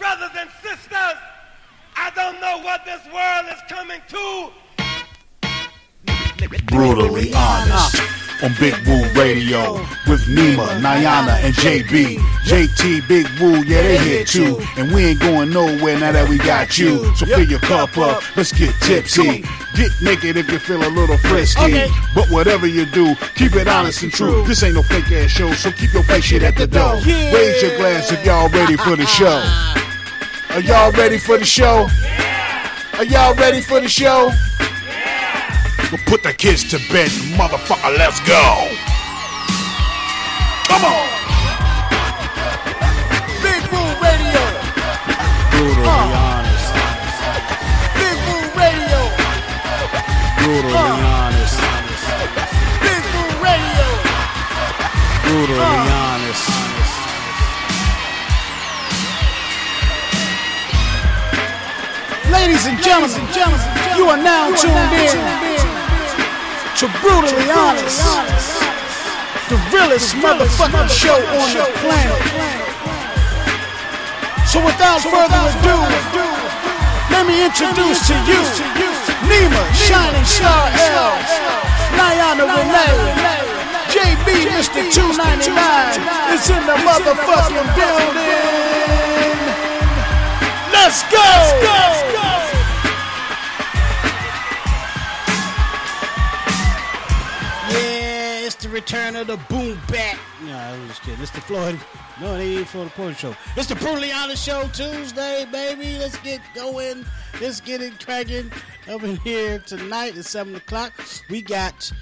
Brothers and sisters! I don't know what this world is coming to. Brutally honest on Big Woo Radio with Nima, Niana, and JB. JT, Big Woo, yeah, they hit too. And we ain't going nowhere now that we got you. So fill your cup up, let's get tipsy. Get naked if you feel a little frisky. But whatever you do, keep it honest and true. This ain't no fake ass show, so keep your fake shit at the door. Raise your glass if y'all ready for the show. Are y'all ready for the show? Are y'all ready for the show? Well, put the kids to bed, motherfucker. Let's go. Come on. Big Woo Radio. Brutally uh. honest. Big Woo Radio. Brutally uh. honest. Big Woo Radio. Brutally uh. honest. Ladies and gentlemen, you are now tuned in to Brutally Honest, the realest motherfucking show on the planet. So without further ado, let me introduce to you Nima, Shining Star L, Niana Renee, JB, Mr. 299 is in the motherfucking building. Let's go! Let's go! Yeah, it's the return of the boom back. No, I'm just kidding. It's the Floyd. No, it ain't for the Porter show. It's the Brutally Honest Show Tuesday, baby. Let's get going. Let's get it cracking up in here tonight at 7 o'clock. We got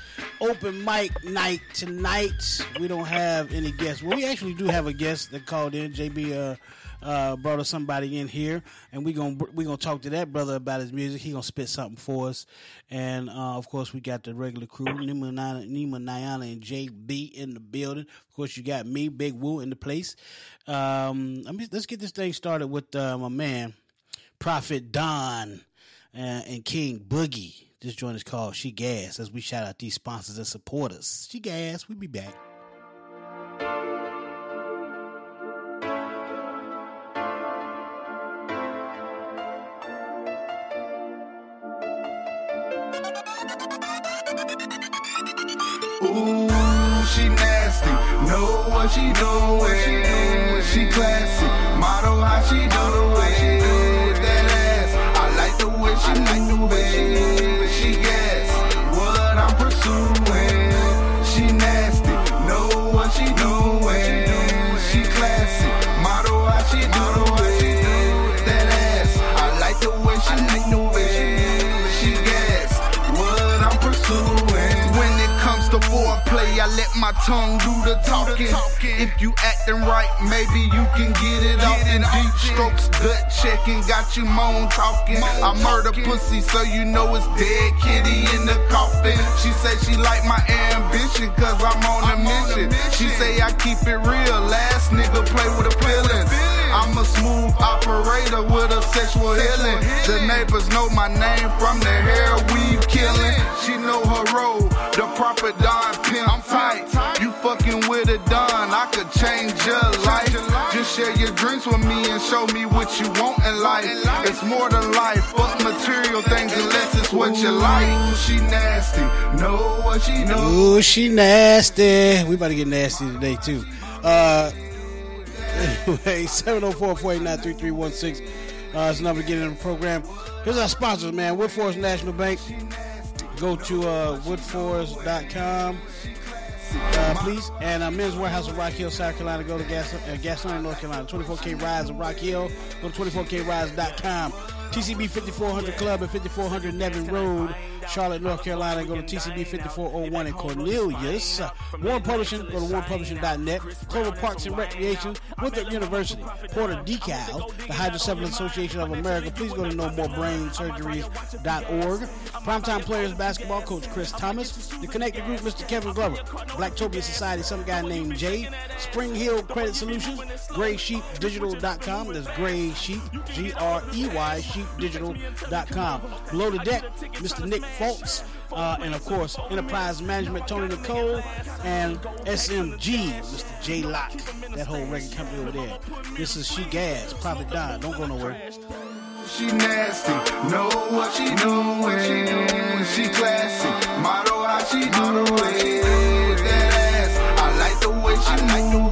open mic night tonight. We don't have any guests. Well, we actually do have a guest that called in. JB uh, uh, brought us somebody in here, and we gonna we gonna talk to that brother about his music. He gonna spit something for us, and uh, of course we got the regular crew: Nima, Nana, Nima, Niana, and JB in the building. Of course, you got me, Big Woo, in the place. Um, let's get this thing started with uh, my man, Prophet Don, uh, and King Boogie. This joint is called She Gas. As we shout out these sponsors and supporters. She Gas. We be back. Ooh, she nasty. Know what she doing. She classy. Model how she do it. That ass. I like the way she move it. I let my tongue do the talking. If you acting right, maybe you can get it off in deep strokes. Gut checking, got you moan talking. I murder pussy, so you know it's dead kitty in the coffin. She say she like my ambition, cause I'm on a mission. She say I keep it real, last nigga play with a feelings. I'm a smooth operator with a sexual healing. The neighbors know my name from the hair weave killing. She know her role, the proper Don pimp tight. You share your dreams with me and show me what you want in life. It's more than life, fuck material things unless it's what you like. She nasty, know what she know. Ooh, she nasty. We about to get nasty today too. Uh, anyway, 704-489-3316. Uh, it's the in the program. Here's our sponsors, man. Woodforest National Bank. Go to uh, woodforest.com. Uh, please. And uh, Men's Wearhouse in Rock Hill, South Carolina. Go to Gas, uh, Gasoline, North Carolina. 24K Rides in Rock Hill. Go to 24krides.com. TCB 5400 Club at 5400 Nevin Road, Charlotte, North Carolina. Go to TCB 5401 in Cornelius. Warren Publishing, go to warrenpublishing.net. Clover Parks and Recreation, Winthrop University. Porter Decal, the Hydrocephalus Association of America. Please go to nomorebrainsurgeries.org. Primetime Players Basketball Coach Chris Thomas. The Connected Group, Mr. Kevin Glover. Blacktopia Society, some guy named Jay. Spring Hill Credit Solutions. GraySheepDigital.com. That's Gray Sheep, G R E Y, sheepdigital.com. Below the deck, Mr. Nick Fultz. Uh, and of course, Enterprise Management, Tony Nicole, and SMG, Mr. J Lock, that whole record company over there. This is She Gas, Prophet Don. Don't go nowhere. She nasty, know what she doing. She classy, model how she do it. That ass, I like the way she move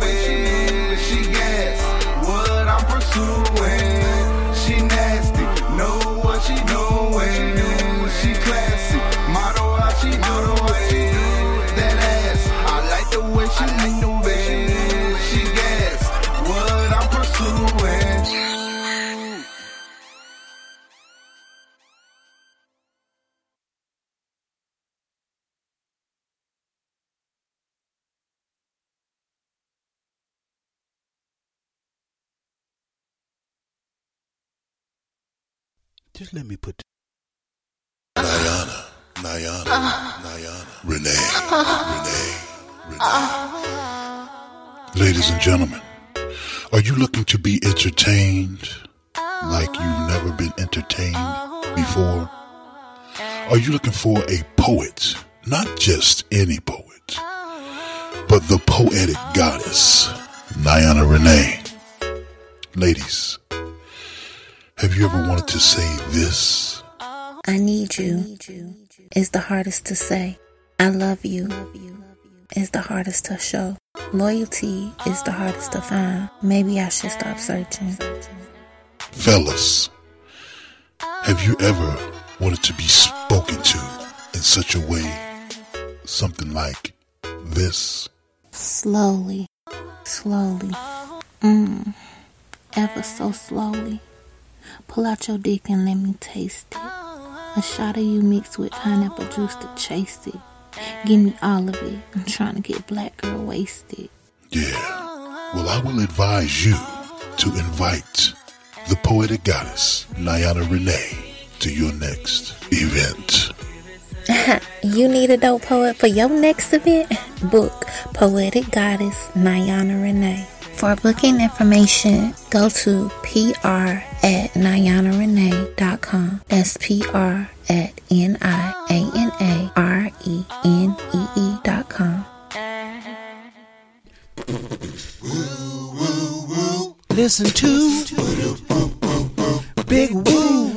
Just let me put. Niana, Niana, ah. Niana, Renee, Renee, Renee. Ladies and gentlemen, are you looking to be entertained like you've never been entertained before? Are you looking for a poet? Not just any poet, but the poetic goddess, Niana Renee. Ladies, have you ever wanted to say this? I need you is the hardest to say. I love you is the hardest to show. Loyalty is the hardest to find. Maybe I should stop searching. Fellas, have you ever wanted to be spoken to in such a way, something like this? Slowly, slowly, mmm, ever so slowly. Pull out your dick and let me taste it. A shot of you mixed with pineapple juice to chase it. Give me all of it. I'm trying to get black girl wasted. Yeah. Well, I will advise you to invite the poetic goddess, Niana Renee, to your next event. you need a dope poet for your next event? Book Poetic Goddess Niana Renee. For booking information, go to pr at nianarenee.com. That's pr at n i a n a r e n e e dot com. Listen to Big Woo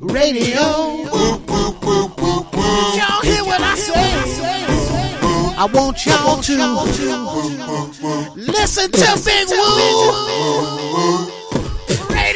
Radio. Y'all hear what I say? I want y'all to listen to Big Woo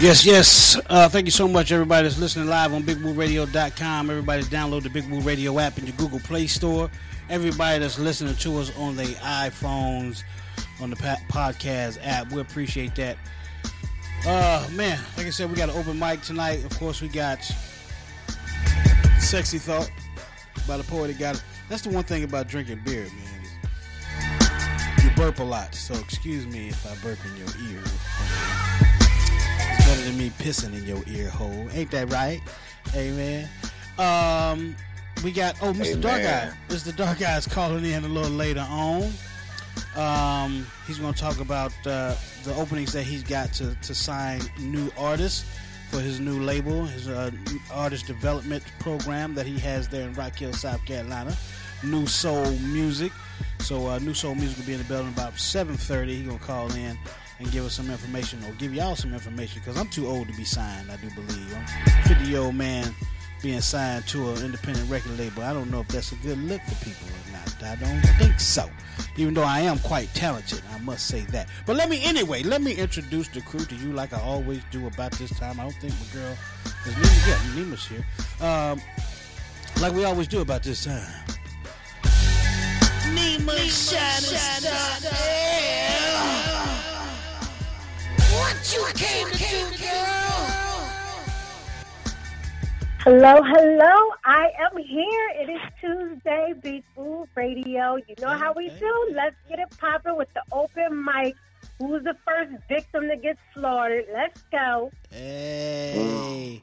Yes, yes. Uh, thank you so much, everybody that's listening live on BigWooRadio.com. Everybody download the Big Woo Radio app in your Google Play Store. Everybody that's listening to us on the iPhones, on the podcast app. We appreciate that. Uh, man, like I said, we got an open mic tonight. Of course, we got Sexy Thought by the poet that got it. That's the one thing about drinking beer, man. You burp a lot, so excuse me if I burp in your ear. Better than me pissing in your ear hole. Ain't that right? Amen. Um, we got oh, Mr. Hey, Dark Eye. Mr. Dark Eye is calling in a little later on. Um, he's going to talk about uh, the openings that he's got to, to sign new artists for his new label, his uh, artist development program that he has there in Rock Hill, South Carolina. New Soul Music. So uh, New Soul Music will be in the building about 7.30. He's going to call in and give us some information or give y'all some information because I'm too old to be signed, I do believe. I'm a 50 year old man being signed to an independent record label. I don't know if that's a good look for people or not. I don't think so. Even though I am quite talented, I must say that. But let me, anyway, let me introduce the crew to you like I always do about this time. I don't think my girl is Nima, yeah, Nima's here. Um, like we always do about this time. Nima shining star. What you came to do, girl? Hello, hello. I am here. It is Tuesday, Big Food Radio. You know how we do. Let's get it popping with the open mic. Who's the first victim to get slaughtered? Let's go. Hey.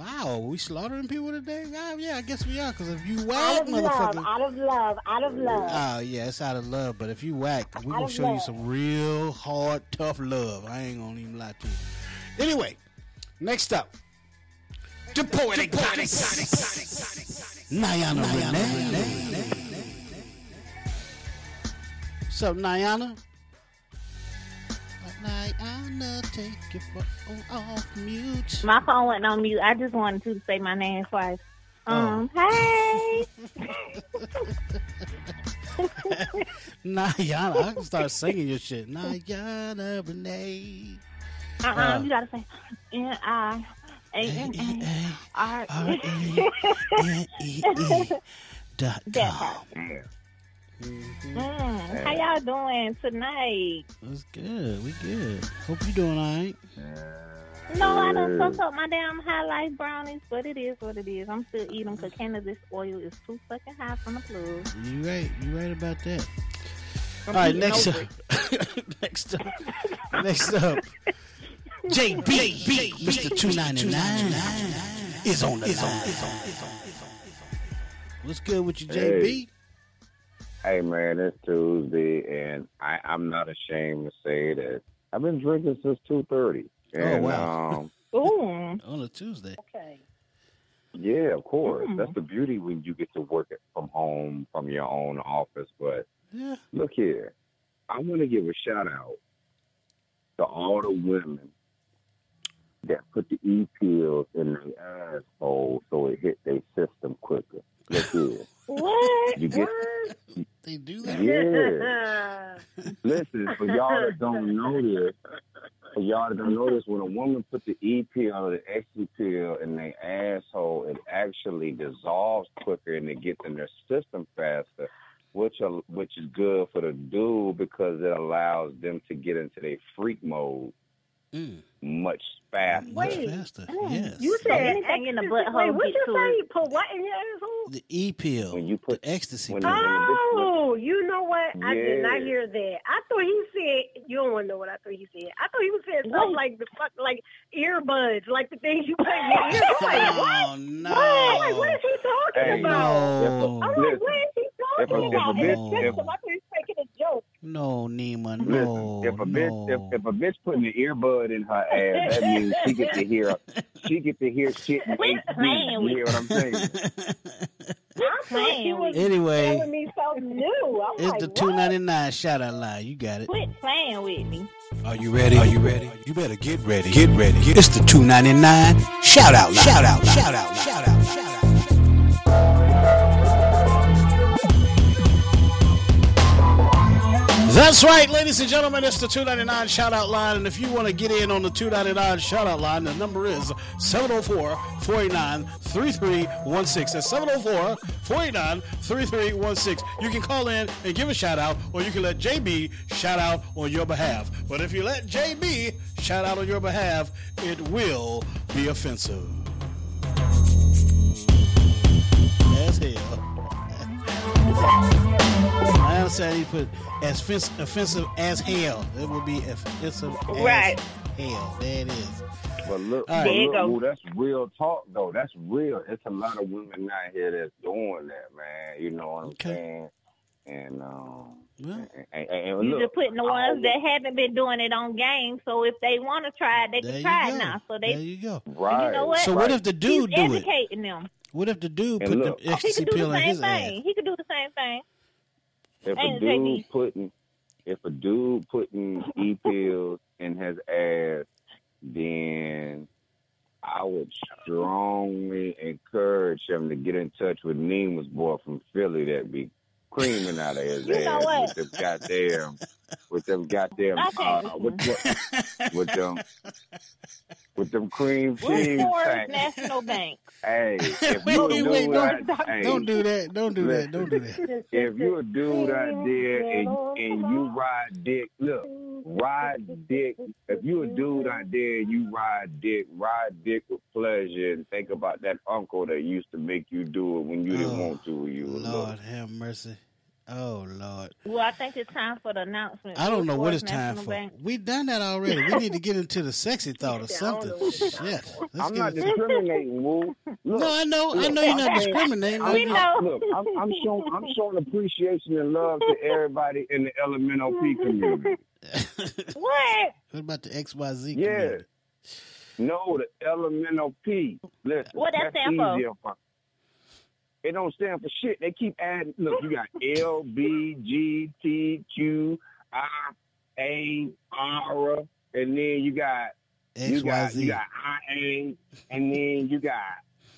Wow, we slaughtering people today? Ah, yeah, I guess we are. Because if you whack, Out whack, of love, out of love, out of love. Oh, yeah, it's out of love. But if you whack, we're gonna show you some real hard, tough love. I ain't going to even lie to you. Anyway, next up. The poetic goddess. Niana Renee. What's up, Niana? Niana, take your phone off mute. My phone went on mute. I just wanted to say my name twice. Um, hey. Niana, I can start singing your shit. Niana Renee. Uh-uh, Uh, you gotta say N I A N A R R-A-N-E-E dot That com. Part. Mm, how y'all doing tonight? That's good. We good. Hope you doing all right. No, I don't fuck up my damn high life brownies, but it is what it is. I'm still eating because cannabis oil is too fucking high from the plug. You right. You right about that. I'm all right, next up. next up. Next up. JB, Mr. 299 is on the line. What's good with you, JB? Hey. Hey man, it's Tuesday, and I, I'm not ashamed to say that I've been drinking since two thirty. Oh, wow. Um, Ooh. On a Tuesday. Okay. yeah, of course. Mm. That's the beauty when you get to work it from home, from your own office. But Yeah. look here, I want to give a shout out to all the women that put the e pills in their asshole so it hit their system quicker. Look here. What? You get They do that? Yeah. Listen, for y'all that don't know this, for y'all that don't know this, when a woman put the E pill or the X pill in their asshole, it actually dissolves quicker and it gets in their system faster, which are, which is good for the dude because it allows them to get into their freak mode much faster. Wait. faster. Mm. Yes. You said Anything in the ecstasy- butthole Wait, what get you to say? You put what in your asshole? The E pill. When you put the ecstasy when pill. you- Oh, you know what? I did not hear that. I thought he said you don't want to know what I thought he said. I thought he was saying something like the fuck, like earbuds, like the things you put in your ear. I'm like, what? Oh, no. I'm like, what is he talking Hey, about? no. I'm like, what is he if talking a- if a bitch- if- system. I thought he was making a joke. No, Nima, Listen, no. if a bitch no. if, if a bitch putting an earbud in her ass, that means she get to hear she get to hear shit in Quit HD. playing You with hear what I'm saying? I thought he was Anyway. telling me something new. I'm It's like, the what? two ninety nine shout out line. You got it. Quit playing with me. Are you ready? Are you ready? You better get ready. Get ready. It's the 299 shout out line. Shout out, shout out, shout out, shout out. That's right, ladies and gentlemen. It's the 299 shout out line. And if you want to get in on the 299 shout out line, the number is 704 489 3316. That's 704 489 3316. You can call in and give a shout out, or you can let JB shout out on your behalf. But if you let JB shout out on your behalf, it will be offensive. As hell. I understand he put as offensive, offensive as hell. It would be offensive as Right. hell. There it is. But look, All right. but There you look, go. Woo, that's real talk though. That's real. It's a lot of women out here that's doing that, man. You know what I'm saying? And um, and, and, and You look, just putting the ones that haven't been doing it on game. So if they want to try it, they There can try go. it now. So they, There you go. Right. you know what? So what if the dude He's do it? educating them. What if the dude And put look, the ecstasy pill in same his ass? He could do the same thing. If a dude putting if a dude putting e pills in his ass, then I would strongly encourage him to get in touch with Nima's boy from Philly that be creaming out of his You know ass with them goddamn with them goddamn uh, with, what, with them with them cream cheese tanks. National Bank? Hey, if Wait, you wait, dude wait, out- don't, hey, don't do that. Don't do that. Don't do that. if you a dude out there and, and you ride dick, look, ride dick. If you a dude out there and you ride dick, ride dick with pleasure and think about that uncle that used to make you do it when you didn't Oh, want to when you little. Lord have mercy. Oh Lord. Well, I think it's time for the announcement. I don't know what Forest it's time National for. Bank. We done that already. We need to get into the sexy thought or something. Shit. Let's I'm not it- discriminating, Woo. Look, No, I know. I know you're not discriminating. I'm We know. Look, I'm, I'm showing I'm showing appreciation and love to everybody in the elemental P community. What? What about the XYZ Yeah. No, the LMNOP. Listen, What that that's stand for? Easier for. It don't stand for shit. They keep adding. Look, you got L, B, G, T, Q, I, A, R, and then you got you got you got I A, and then you got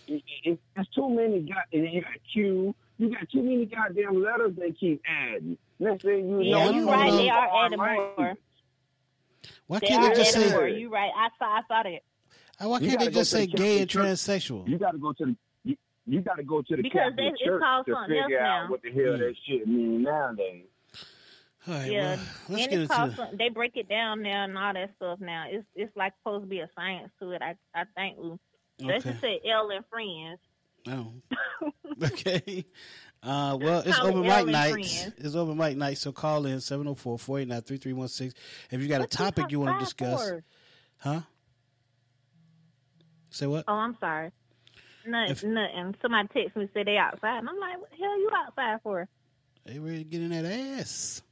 it, it, it's too many. Got and then you got Q. You got too many goddamn letters they keep adding. Next thing you Yeah, know, you you right. They are adding more. Why They can't they just say? more. You right. I saw. I saw that. Uh, Why can't they just say gay and transsexual? You got to go to the. You, you got to go to the Because Catholic it- it's church called to figure out now. what the hell that shit mean nowadays. All right, yeah, well, let's and get it's into called the, some, they break it down now and all that stuff now. It's it's like supposed to be a science to it. I I think. Ooh. Let's just say L and friends. Oh. okay. Uh, well, it's Call open mic night. Friends. It's open mic night, so call in 704-489-3316. If you got a topic you want to discuss. for? Huh? Say what? Oh, I'm sorry. Nothing. If- nothing. Somebody text me say they outside, and I'm like, "What the hell you outside for?" They ready to get in that ass.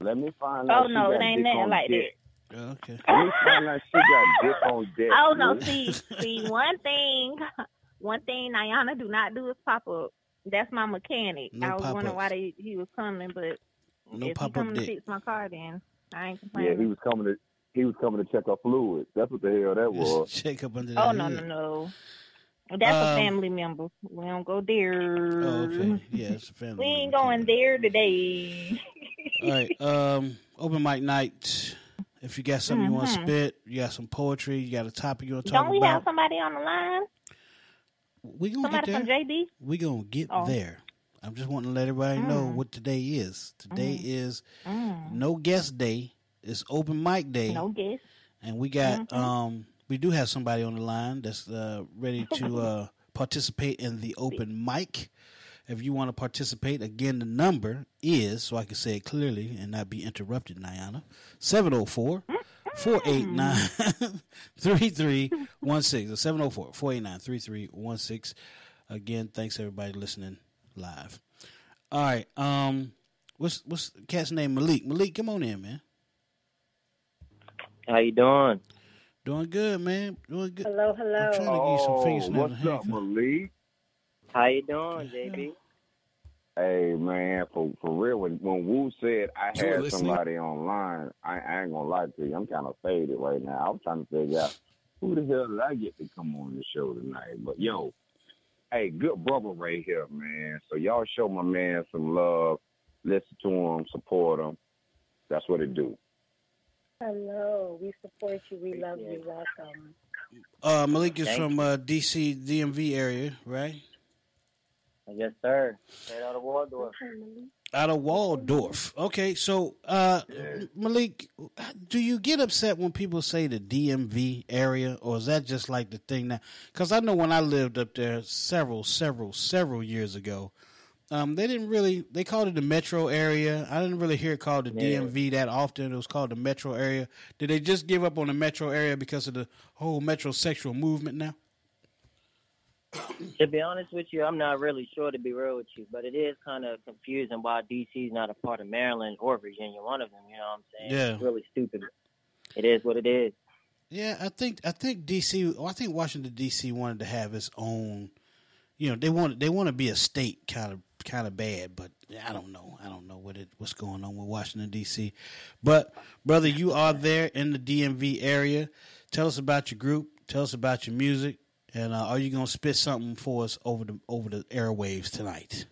Let me find Oh out. she no, it got ain't dick nothing like dick. Okay. Let me find out she got dick on dick. Oh no, Woo. see, see, one thing, one thing Ayana do not do is pop up. That's my mechanic. No I was wondering pop-ups. why they, he was coming, but No if he pop-up coming to dick. fix my car, then I ain't complaining. Yeah, he was coming to he was coming to check her fluids. That's what the hell that was. Shake up under oh, that oh no, no, no. That's a Um, family member. We don't go there. Oh, okay. Yeah, it's a family. We ain't going there today. All right. Um, open mic night. If you got something you want to spit, you got some poetry, you got a topic you want to talk about. Don't we about. have somebody on the line? we gonna get Somebody there. from JB? We gonna get Oh. there. I'm just wanting to let everybody know Mm. what today is. Today Mm. is Mm. no guest day. It's open mic day. No guess. And we got Mhm. um we do have somebody on the line that's uh, ready to uh, participate in the open mic. If you want to participate, again the number is so I can say it clearly and not be interrupted, Niana. 704 489 3316. 704 489 3316. Again, thanks everybody listening live. All right. Um what's what's the cat's name? Malik. Malik, come on in, man. How you doing? Doing good, man. Doing good. Hello, hello. I'm trying to get you some finger Oh, what's up. Malik? How you doing, JB? Hey man, for for real, when when Woo said I You had somebody online, I, I ain't gonna lie to you, I'm kind of faded right now. I'm trying to figure out who the hell did I get to come on the show tonight. But yo, hey, good brother right here, man. So y'all show my man some love, listen to him, support him. That's what it do. Hello. We support you. We love you. Welcome. Uh, Malik is Thank from uh, DC, DMV area, right? Yes, sir. Straight out of Waldorf. Out of Waldorf. Okay, so uh, Malik, do you get upset when people say the DMV area, or is that just like the thing now? Because I know when I lived up there several, several, several years ago, Um, they didn't really. They called it the metro area. I didn't really hear it called the Yeah. DMV that often. It was called the metro area. Did they just give up on the metro area because of the whole metrosexual movement now? To be honest with you, I'm not really sure to be real with you, but it is kind of confusing why DC is not a part of Maryland or Virginia, one of them. You know what I'm saying? Yeah. It's really stupid. It is what it is. Yeah, I think I think DC. I think Washington DC wanted to have its own. You know, they want they want to be a state kind of kind of bad, but I don't know. I don't know what it what's going on with Washington DC. But brother, you are there in the DMV area. Tell us about your group. Tell us about your music, and uh, are you gonna spit something for us over the over the airwaves tonight?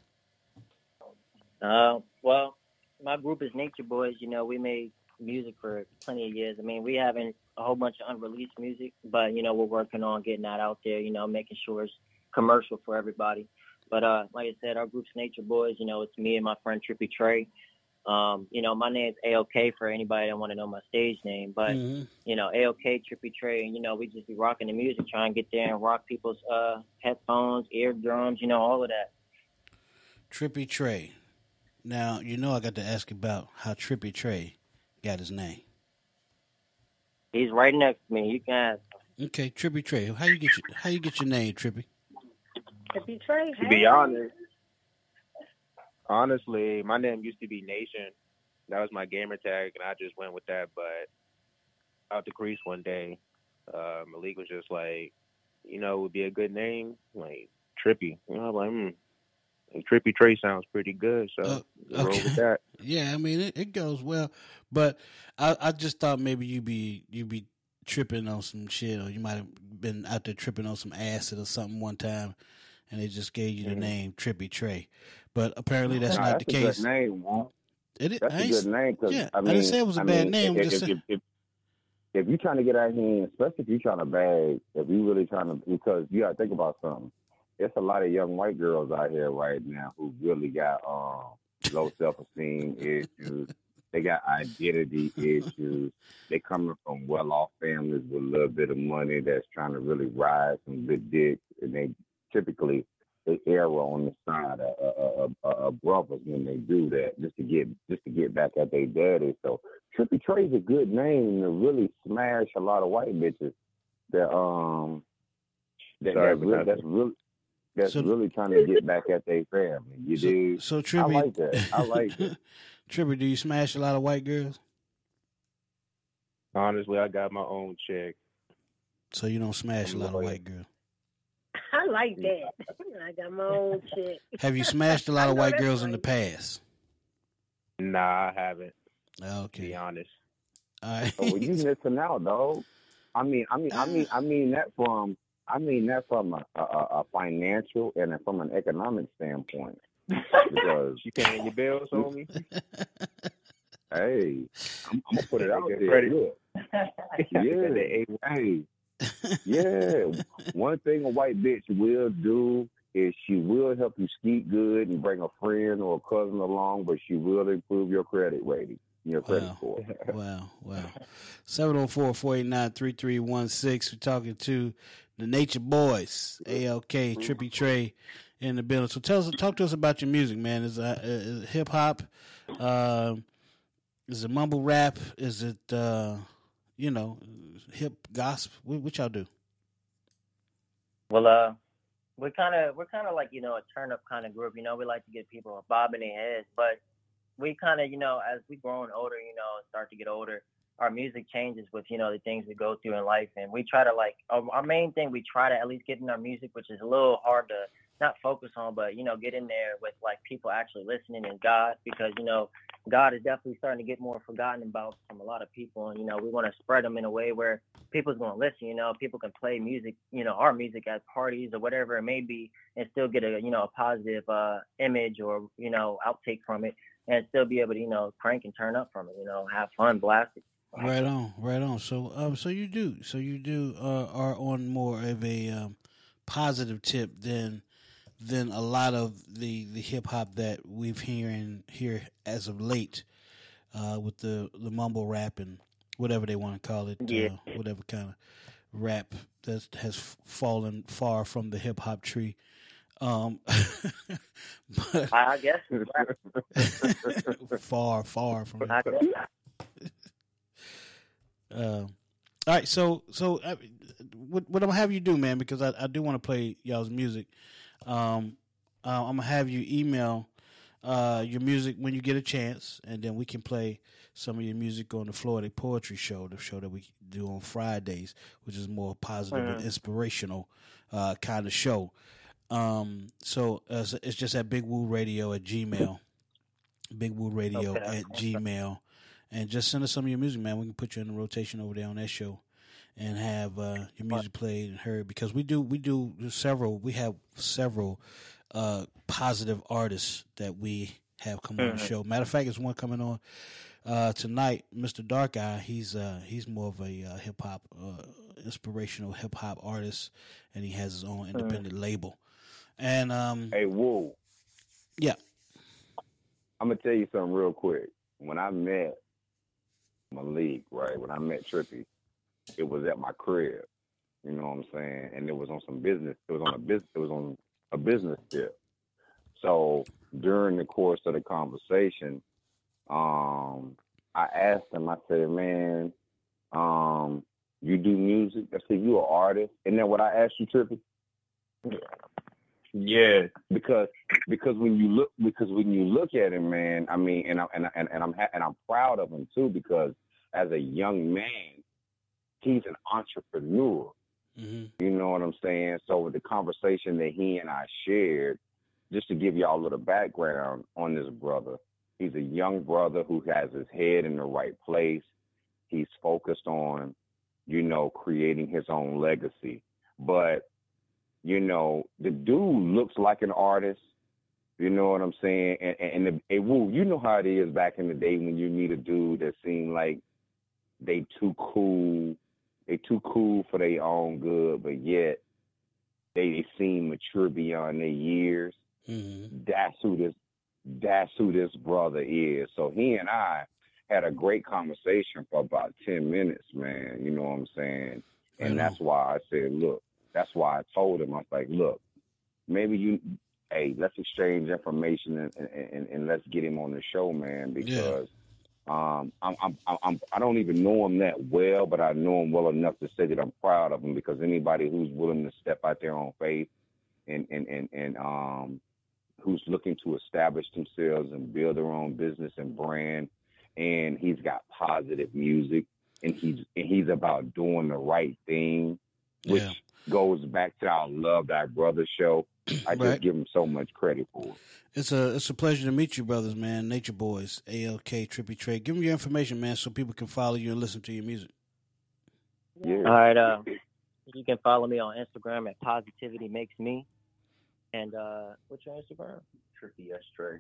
Uh, well, my group is Nature Boys. You know, we made music for plenty of years. I mean, we haven't a whole bunch of unreleased music, but you know, we're working on getting that out there. You know, making sure it's commercial for everybody. But uh, like I said, our group's Nature Boys. You know, it's me and my friend Trippy Trey. Um, you know, my name's AOK for anybody that want to know my stage name. But Mhm. you know, AOK, Trippy Trey, and you know, we just be rocking the music, trying to get there and rock people's uh headphones, eardrums, you know, all of that. Trippy Trey. Now you know I got to ask about how Trippy Trey got his name. He's right next to me. You can ask. Okay, Trippy Trey. How you get your how you get your name, Trippy? Trippy Trey. To be honest, honestly, my name used to be Nation. That was my gamer tag, and I just went with that. But out the crease one day, uh, Malik was just like, you know, it would be a good name, like Trippy. You know, I'm like, hmm. Trippy Trey sounds pretty good, so roll okay. with that. Yeah, I mean it, it goes well, but I, I just thought maybe you be you be tripping on some shit, or you might have been out there tripping on some acid or something one time, and they just gave you the Mhm. name Trippy Trey. But apparently that's Nah, not the that's a case. Good name, man. It is- That's I a good name. Cause, yeah, I, I didn't say it was a I bad mean, name, I'm If, just if, saying- if, if, if you're trying to get out here, especially if you're trying to bag, if you're really trying to, because you got to think about something. It's a lot of young white girls out here right now who really got um, low self esteem issues. They got identity issues. They coming from well off families with a little bit of money that's trying to really ride some good dick, and they typically they err on the side of, of, of, of brothers when they do that, just to get just to get back at their daddy. So Trippy Trey's a good name to really smash a lot of white bitches that um that, Sorry, that really, that's- that's really that's So- really trying to get back at their family. You So, do. so I Trippy, like that. I like it. Trippy, do you smash a lot of white girls? Honestly, I got my own check. So you don't smash a I'm lot of white girls. I like that. I got my own chick. Have you smashed a lot of white that's girls in the past? Nah, I haven't. Okay. To be honest. All right. Well, you missing out, dog. I mean, I mean, I mean, I mean that from, I mean that from a, a, a financial and from an economic standpoint. Because You paying your bills, homie? hey, I'm, I'm gonna put it out Good there. credit. Look, yeah, hey, yeah. One thing a white bitch will do is she will help you skeet good and bring a friend or a cousin along, but she will improve your credit rating, your credit score. Wow, wow. 704 489 3316. We're talking to the Nature Boys, AOK, Trippy Trey in the building. So tell us, talk to us about your music, man. Is it, is it hip hop? Uh, is it mumble rap? Is it, uh, you know, hip gospel? What, what y'all do? Well, uh, we're kind of we're kind of like you know a turn up kind of group. You know, we like to get people bobbing their heads, but we kind of you know as we growing older, you know, start to get older, our music changes with you know the things we go through in life, and we try to like our, our main thing we try to at least get in our music, which is a little hard to not focus on, but you know get in there with like people actually listening and God because you know God is definitely starting to get more forgotten about from a lot of people, and you know we want to spread them in a way where people's going to listen. You know, people can play music, you know, our music at parties or whatever it may be, and still get a you know a positive uh, image or you know outtake from it, and still be able to you know crank and turn up from it. You know, have fun, blast it. Right on, right on. So, um, so you do, so you do uh, are on more of a um, positive tip than than a lot of the the hip hop that we've hearing here as of late, uh, with the the mumble rap and whatever they want to call it, Yeah. uh, whatever kind of rap that has fallen far from the hip hop tree. Um, but I guess. far, far from I it. Um, all right, so so uh, what what I'm gonna have you do, man, because I, I do want to play y'all's music. Um, uh, I'm gonna have you email uh, your music when you get a chance, and then we can play some of your music on the Florida Poetry Show, the show that we do on Fridays, which is more positive and Mhm. inspirational uh, kind of show. Um, so uh, so it's just at Big Woo Radio at Gmail, Big Woo Radio Okay. at Gmail, and just send us some of your music, man. We can put you in the rotation over there on that show, and have uh, your music played and heard because we do we do several we have several uh, positive artists that we have come on the Mhm. show. Matter of fact, there's one coming on uh, tonight, Mr. Dark Eye. He's uh, he's more of a uh, hip hop uh, inspirational hip hop artist, and he has his own independent label. And um, Hey, Woo. Yeah. I'm gonna tell you something real quick. When I met Malik, right? When I met Trippy, it was at my crib. You know what I'm saying? And it was on some business. It was on a business. It was on a business tip. So during the course of the conversation, um, I asked him. I said, "Man, um, you do music?" I said, "You an artist?" And then what I asked you, Trippy, yeah, because because when you look because when you look at him, man, I mean, and I and I- and, and I'm ha- and I'm proud of him too because as a young man, he's an entrepreneur. Mm-hmm. You know what I'm saying? So with the conversation that he and I shared, just to give y'all a little background on this brother, he's a young brother who has his head in the right place. He's focused on, you know, creating his own legacy. But you know, the dude looks like an artist. You know what I'm saying? And and, and, the, and woo, you know how it is back in the day when you meet a dude that seemed like they too cool, they too cool for their own good, but yet they, they seem mature beyond their years. Mm-hmm. That's who this that's who this brother is. So he and I had a great conversation for about ten minutes, man. You know what I'm saying? And that's why I said, look, that's why I told him, I was like, look, maybe you hey, let's exchange information and, and, and, and let's get him on the show, man, because um I'm, I'm I'm I don't even know him that well, but I know him well enough to say that I'm proud of him because anybody who's willing to step out there on faith and and and, and um who's looking to establish themselves and build their own business and brand and he's got positive music and he's and he's about doing the right thing which Yeah. goes back to our love thy brother show i just Right. give him so much credit for it It's a it's a pleasure to meet you, brothers, man. Nature Boys, AOK, Trippy Trey. Give them your information, man, so people can follow you and listen to your music. Yeah. All right. Uh, you can follow me on Instagram at Positivity Makes Me. And uh, what's your Instagram? Trippy S Trey.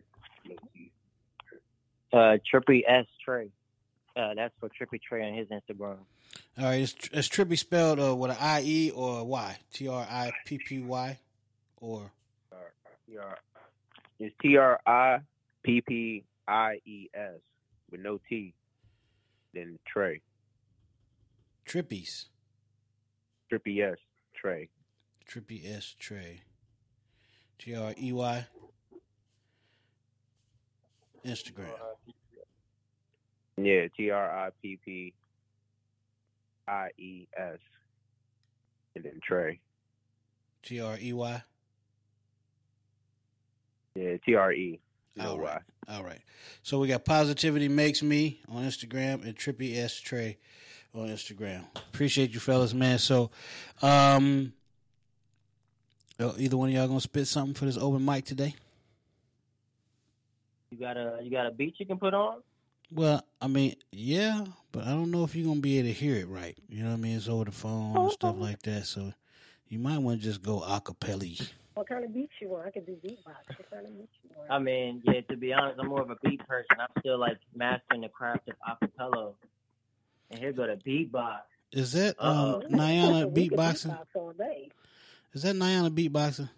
Uh, Trippy S Trey. Uh, that's for Trippy Trey on his Instagram. All right, is, is Trippy spelled uh, with an I E or a Y? T R I P P Y, or It's T R I P P I E S with no T. Then Trey. Trippies? Trippy S. Trey. Trippy S Trey. T R E Y. Instagram. Yeah, T R I P P I E S. And then Trey. T R E Y. Yeah, T R E. All right. All right. So we got Positivity Makes Me on Instagram and Trippy S Trey on Instagram. Appreciate you fellas, man. So um uh, either one of y'all gonna spit something for this open mic today? You got a you got a beat you can put on? Well, I mean, yeah, but I don't know if you're gonna be able to hear it right. You know what I mean? It's over the phone and stuff like that. So you might want to just go acapella. What kind of beat you want? I can do beatbox. What kind of beat you want? I mean, yeah. To be honest, I'm more of a beat person. I'm still like mastering the craft of acapella. And here go the beatbox. Is that Uh-oh. um Niana beatboxing? beatbox all day. Is that Niana beatboxing?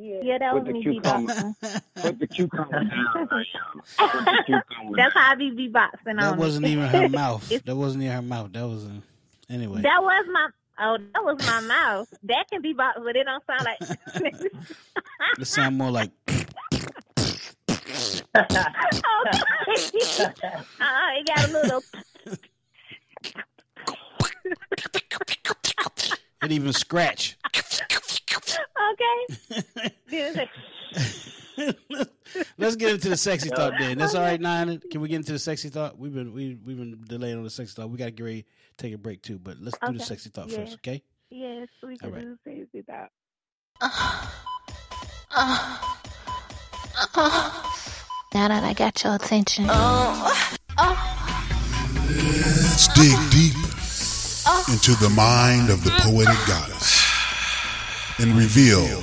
Yeah, yeah that Put was the me beatboxing. Put the cucumber down, Diana. That's how I be beatboxing That on wasn't it. even her mouth. That wasn't even her mouth. That was a, anyway. That was my Oh, that was my mouth. That can be but it don't sound like. It sound more like okay. uh, it got a little. it even scratch. okay. Then it's like, Let's get into the sexy thought then. That's oh, all right, Nine. Can we get into the sexy thought? We've been we we've been delaying on the sexy thought. We got to get ready to take a break too. But let's do the Okay. sexy thought Yeah. first, okay? Yes, we can All right. do sexy thought. Now that I got your attention. Let's dig deep into the mind of the poetic goddess and reveal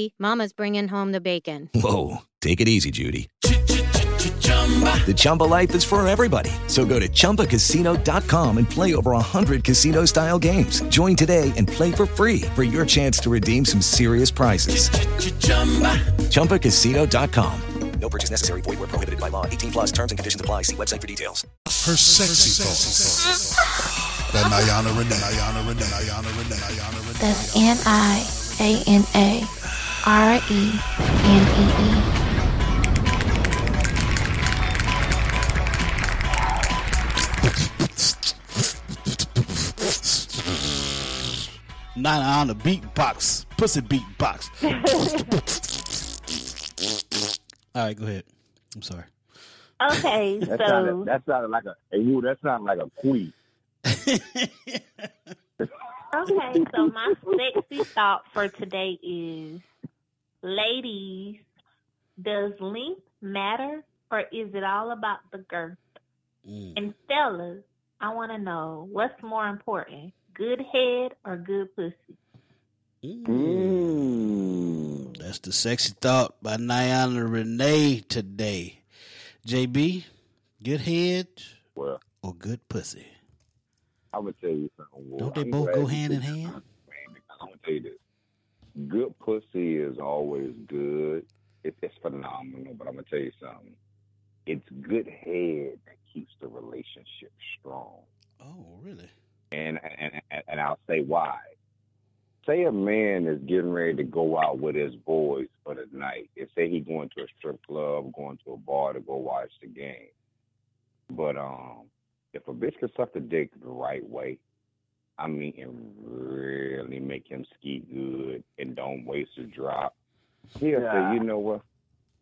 Mama's bringing home the bacon. Whoa, take it easy, Judy. The Chumba life is for everybody. So go to ChumbaCasino.com and play over 100 casino-style games. Join today and play for free for your chance to redeem some serious prizes. ChumbaCasino.com. No purchase necessary. Void where prohibited by law. 18 plus terms and conditions apply. See website for details. her sexy thoughts. That Niana Renee, Niana Renee, Niana Renee, Niana Renee. That's N I A N A R E N E E. Nine on the beatbox, pussy beatbox. All right, go ahead. I'm sorry. Okay, That so sounded, that sounded like a hey, Woo, that sounded like a queen. okay, so my sexy thought for today is, ladies, does length matter or is it all about the girth? And fellas, I want to know what's more important, good head or good pussy? Mm, that's the sexy thought by Niana Renee today. JB, good head Well, or good pussy? I'm gonna tell you something. Woo. Don't they I'm both go hand in hand? this up, man, because I'm gonna tell you this. Good pussy is always good. It, it's phenomenal, but I'm gonna tell you something. It's good head that keeps the relationship strong. Oh, really? and and and, and I'll say why. Say a man is getting ready to go out with his boys for the night. And say he going to a strip club, going to a bar to go watch the game. But um, if a bitch can suck the dick the right way, I mean, and really make him ski good and don't waste a drop, he'll Yeah. say, you know what?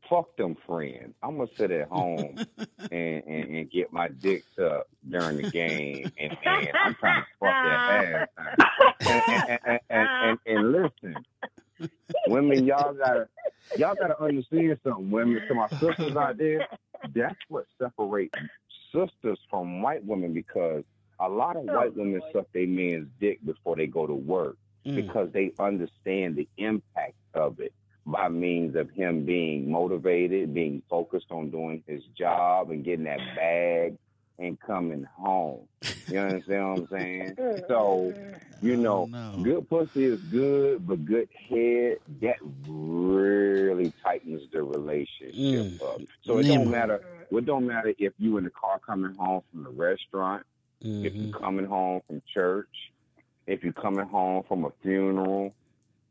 Fuck them friends. I'm gonna sit at home and, and, and get my dick sucked during the game, and, and I'm trying to fuck that ass. And, and listen, women, y'all gotta y'all gotta understand something. Women, to my sisters out there, that's what separates sisters from white women because a lot of white women suck their man's dick before they go to work because they understand the impact of it by means of him being motivated, being focused on doing his job and getting that bag and coming home. You understand what I'm saying? So, you know, good pussy is good, but good head, that really tightens the relationship up. So it don't matter it don't matter if you in the car coming home from the restaurant, if you're mm-hmm. coming home from church, if you're coming home from a funeral,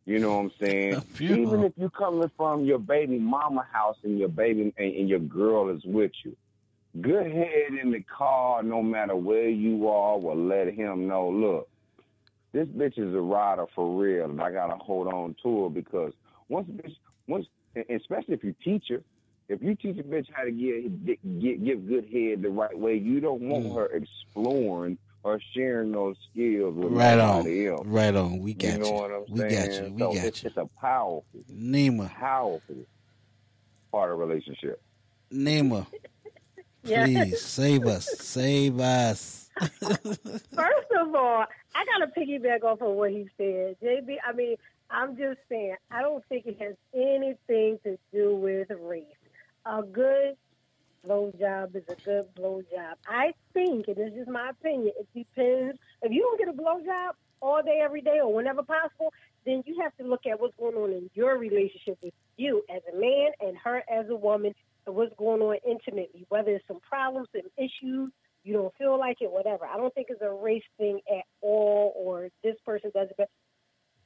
you know what I'm saying? Even if you're coming from your baby mama house and your baby and, and your girl is with you. Good head in the car, no matter where you are, will let him know, look, this bitch is a rider for real, and I gotta hold on to her because once bitch, once, especially if you teach her, if you teach a bitch how to get, get give good head the right way, you don't want Mm. her exploring or sharing those skills with Right on. nobody else. Right on. We got you know you. what I'm We got you. We so got it's, you. it's a powerful, Nima. powerful part of a relationship. Nima, Yeah. please save us, save us. First of all, I got to piggyback off of what he said. JB, I mean, I'm just saying, I don't think it has anything to do with race. A good blowjob is a good blowjob. I think, and this is my opinion, it depends. If you don't get a blowjob all day, every day, or whenever possible, then you have to look at what's going on in your relationship with you as a man and her as a woman, and what's going on intimately, whether it's some problems, some issues, you don't feel like it, whatever. I don't think it's a race thing at all, or this person does it better.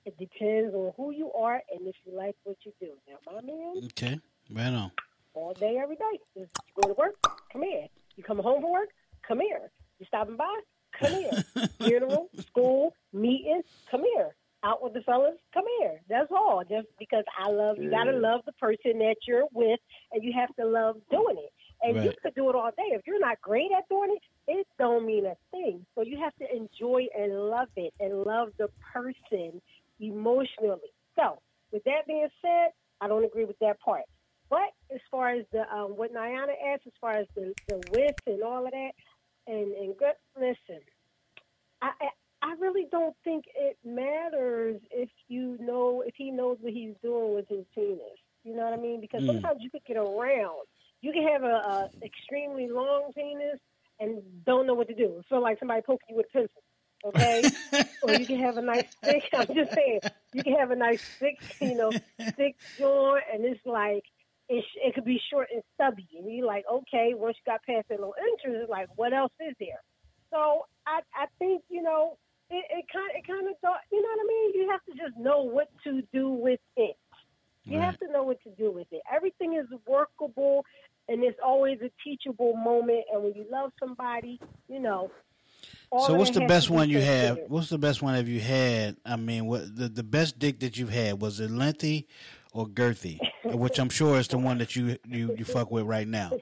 It depends on who you are and if you like what you do. Now, my man, Okay, right on. All day, every day. You go to work, come here. You come home from work, come here. You stopping by, come here. Funeral, school, meeting, come here. Out with the fellas, come here. That's all. Just because I love you, gotta love the person that you're with, and you have to love doing it. And you could do it all day. If you're not great at doing it, it don't mean a thing. So you have to enjoy and love it, and love the person emotionally. So, with that being said, I don't agree with that part. But as far as the um, what Niana asked, as far as the, the width and all of that, and and good, listen, I, I I really don't think it matters if you know if he knows what he's doing with his penis. You know what I mean? Because Mm. sometimes you could get around. You can have a, a extremely long penis and don't know what to do. Feel like somebody poking you with a pencil. Okay, or you can have a nice thick. I'm just saying, you can have a nice thick, you know, thick joint, and it's like it, sh- it could be short and stubby, and you're like, okay, once you got past that little entrance, it's like, what else is there? So I, I think you know, it, it kind, it kind of thought, you know what I mean? You have to just know what to do with it. You have to know what to do with it. Everything is workable, and it's always a teachable moment. And when you love somebody, you know. so what's the best one you have? What's the best one have you had? I mean, what the the best dick that you've had was it lengthy or girthy? Which I'm sure is the one that you you you fuck with right now.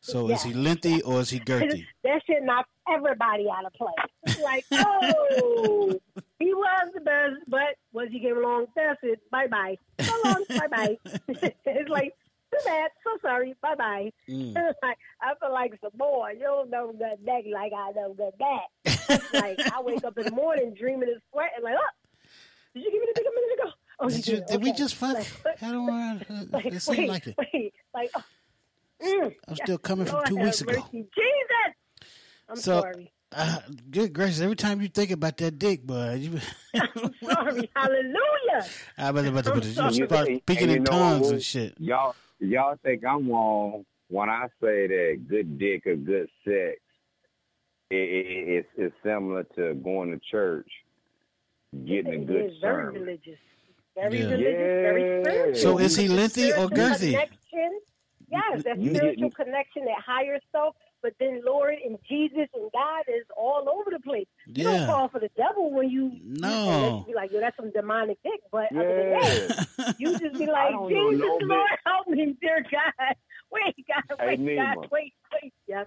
So is he lengthy or is he girthy? that shit knocks everybody out of play. It's like, oh, he was the best, but was he getting along that's it. bye bye. So long, bye bye. it's like, too bad, so sorry, bye bye. Mm. Like, I feel like some boy, you don't know good neck like I know good back. Like, I wake up in the morning dreaming of sweat and sweating, like, oh, did you give me the dick a minute ago? Oh, Did you you- did. did we just fuck? Like, I don't know. like, It seemed wait, like it. Wait, like, oh, mm, I'm still coming from two have weeks ago. Jesus! I'm so, sorry. Uh, good gracious! Every time you think about that dick, bud. you, I'm sorry. Hallelujah. I better, better, better, sorry. you start And speaking you in tongues what? and shit. Y'all, y'all think I'm wrong when I say that good dick or good sex i i it's, it's similar to going to church, getting a good is very sermon. religious. Very Yeah. religious, very spiritual. So is he lengthy or Spiritual girthy? Connection. Yes, that spiritual connection, that higher self. But then Lord and Jesus and God is all over the place. You Yeah. don't fall for the devil when you No. you be like, yo, that's some demonic dick. But other than that, you just be like, don't know Jesus, no bit. Lord, help me, dear God. Wait, God, Hey, wait, God, wait, wait. Yes.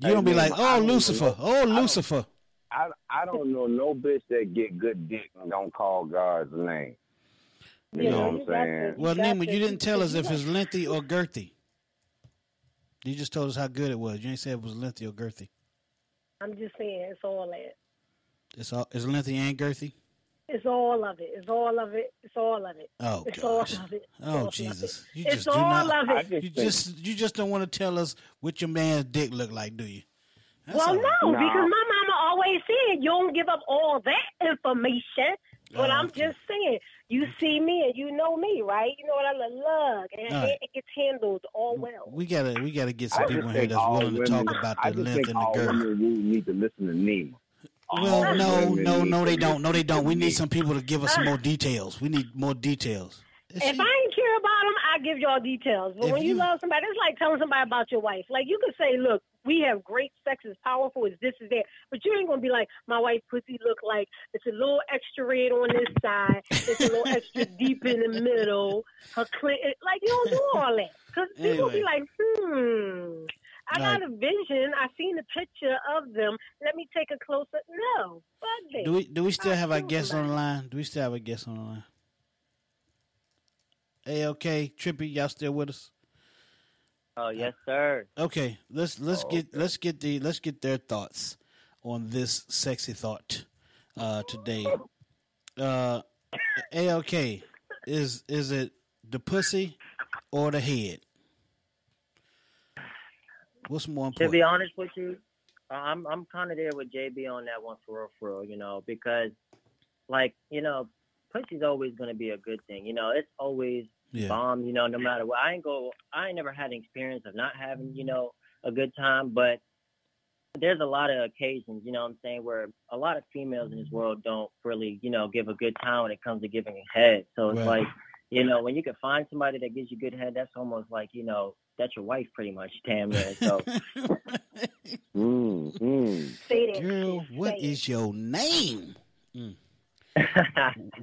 You don't be like, oh Lucifer, oh Lucifer. I I don't know no bitch that get good dick and don't call God's name. You Yeah, know what I'm saying? Well, Nima, you didn't tell us if it's lengthy or girthy. You just told us how good it was. You ain't said it was lengthy or girthy. I'm just saying, it's all that. It's all it's lengthy and girthy. It's all of it. It's all of it. It's all of it. Oh, it's gosh. all of it. Oh, it's Oh Jesus! it. You it's just do all not. of it. You just you just don't want to tell us what your man's dick look like, do you? That's well, no, right. because my mama always said you don't give up all that information. But Oh, I'm just saying, you see me and you know me, right? You know what I love, and All right. it, it gets handled all well. We gotta we gotta get some I people in here that's all willing to talk about I the length think and the all girth. women really need to listen to Nima. Well, All no, no, no, they don't. No, they don't. We need some people to give us some ah. more details. We need more details. If I ain't care about them, I give y'all details. But If when you, you- love somebody, it's like telling somebody about your wife. Like you could say, "Look, we have great sex, it's powerful, it's this, is that," but you ain't gonna be like, "My wife pussy look like it's a little extra red on this side, it's a little extra deep in the middle." Her clit, like you don't do all that because people be like, "Hmm." I got a vision. I seen a picture of them. Let me take a closer. No, that. Do we do we still I'll have our guests on the line? Do we still have a guest on the line? Hey, okay, Trippy, y'all still with us? Oh yes, sir. Okay, let's let's get let's get the let's get their thoughts on this sexy thought uh, today. Uh, AOK is is it the pussy or the head? What's more important? To be honest with you, I'm I'm kind of there with JB on that one for real, for real. You know, because like you know, pussy's always gonna be a good thing. You know, it's always Yeah. bomb. You know, no matter what. I ain't go. I ain't never had an experience of not having you know a good time, but there's a lot of occasions, you know what I'm saying, where a lot of females in this world don't really, you know, give a good time when it comes to giving a head. So it's Right. like, you know, when you can find somebody that gives you good head, that's almost like, you know, that's your wife pretty much, damn near. So Mm, mm. Girl, what is your name? Mm.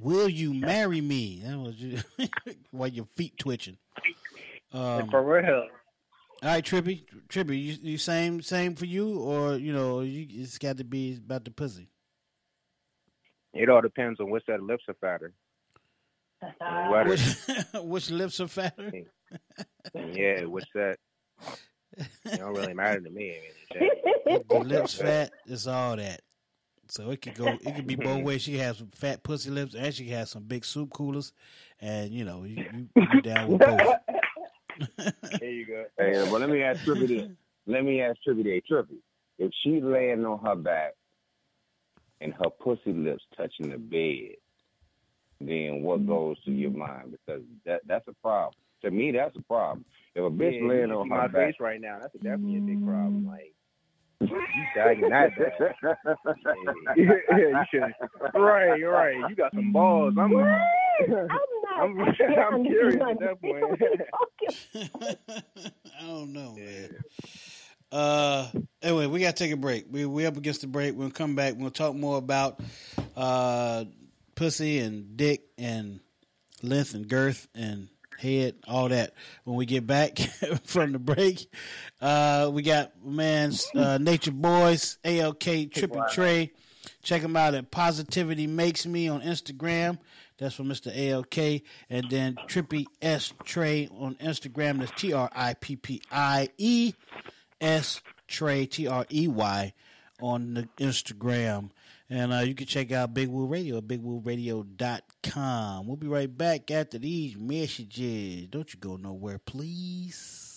Will you marry me? That was you, while your feet twitching. Um, for real. All right, Trippy, Trippy, you, you same same for you, or you know, you, it's got to be about the pussy. It all depends on which that lips are fatter. Which, which lips are fatter? yeah, which that. It don't really matter to me. I mean, the lips fat, it's all that. So it could go, it could be both ways. She can have some fat pussy lips, and she can have some big soup coolers, and you know, you, you, you down with both. There you go. Hey, well, let me ask Trippy this. Let me ask Trippy this. Trippy, if she laying on her back and her pussy lips touching the bed, then what mm-hmm. goes to your mind? Because that that's a problem. To me, that's a problem. If a bitch Yeah, laying on her my back, face right now. That's definitely a big problem. Mm. Like you sagging that bad. yeah, you should. Right, you're right. You got some balls. I'm. I'm, I'm, I'm curious at that point. I don't know, man. Uh, anyway, we gotta take a break. We we up against the break. We'll come back. We'll talk more about uh, pussy and dick and length and girth and head, all that. When we get back from the break, uh, we got man's uh, Nature Boys, AOK Trippy Trey. Check them out at Positivity Makes Me on Instagram. That's for Mr. AOK. And then Trippy S Trey on Instagram. That's T R I P P I E S Trey, T R E Y, on the Instagram. And uh, you can check out Big Woo Radio at bigwooradio.com. We'll be right back after these messages. Don't you go nowhere, please.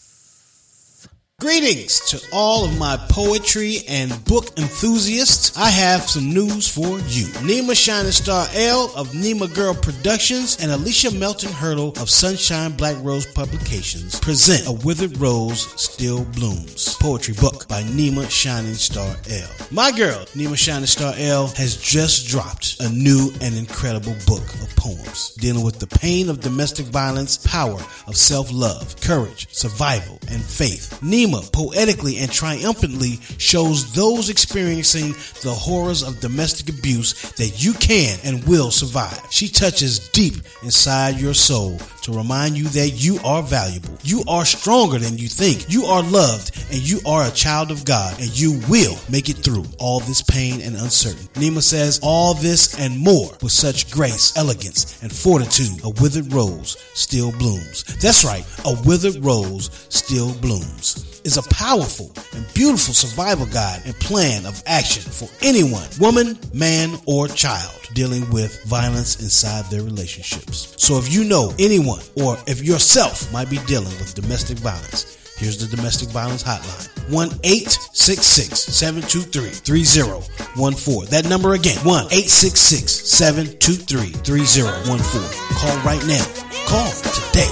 Greetings to all of my poetry and book enthusiasts. I have some news for you. Nima Shining Star L of Nima Girl Productions and Alicia Melton Hurdle of Sunshine Black Rose Publications present A Withered Rose Still Blooms poetry book by Nima Shining Star L. My girl, Nima Shining Star L, has just dropped a new and incredible book of poems dealing with the pain of domestic violence, power of self-love, courage, survival, and faith. Nima poetically and triumphantly shows those experiencing the horrors of domestic abuse that you can and will survive. She touches deep inside your soul to remind you that you are valuable. You are stronger than you think. You are loved and you are a child of God and you will make it through all this pain and uncertainty. Nima says all this and more with such grace, elegance, and fortitude. A withered rose still blooms. That's right. A withered rose still blooms is a powerful and beautiful survival guide and plan of action for anyone, woman, man, or child dealing with violence inside their relationships. So if you know anyone or if yourself might be dealing with domestic violence, here's the domestic violence hotline. 1-866-723-3014. That number again, 1-866-723-3014. Call right now. Call today.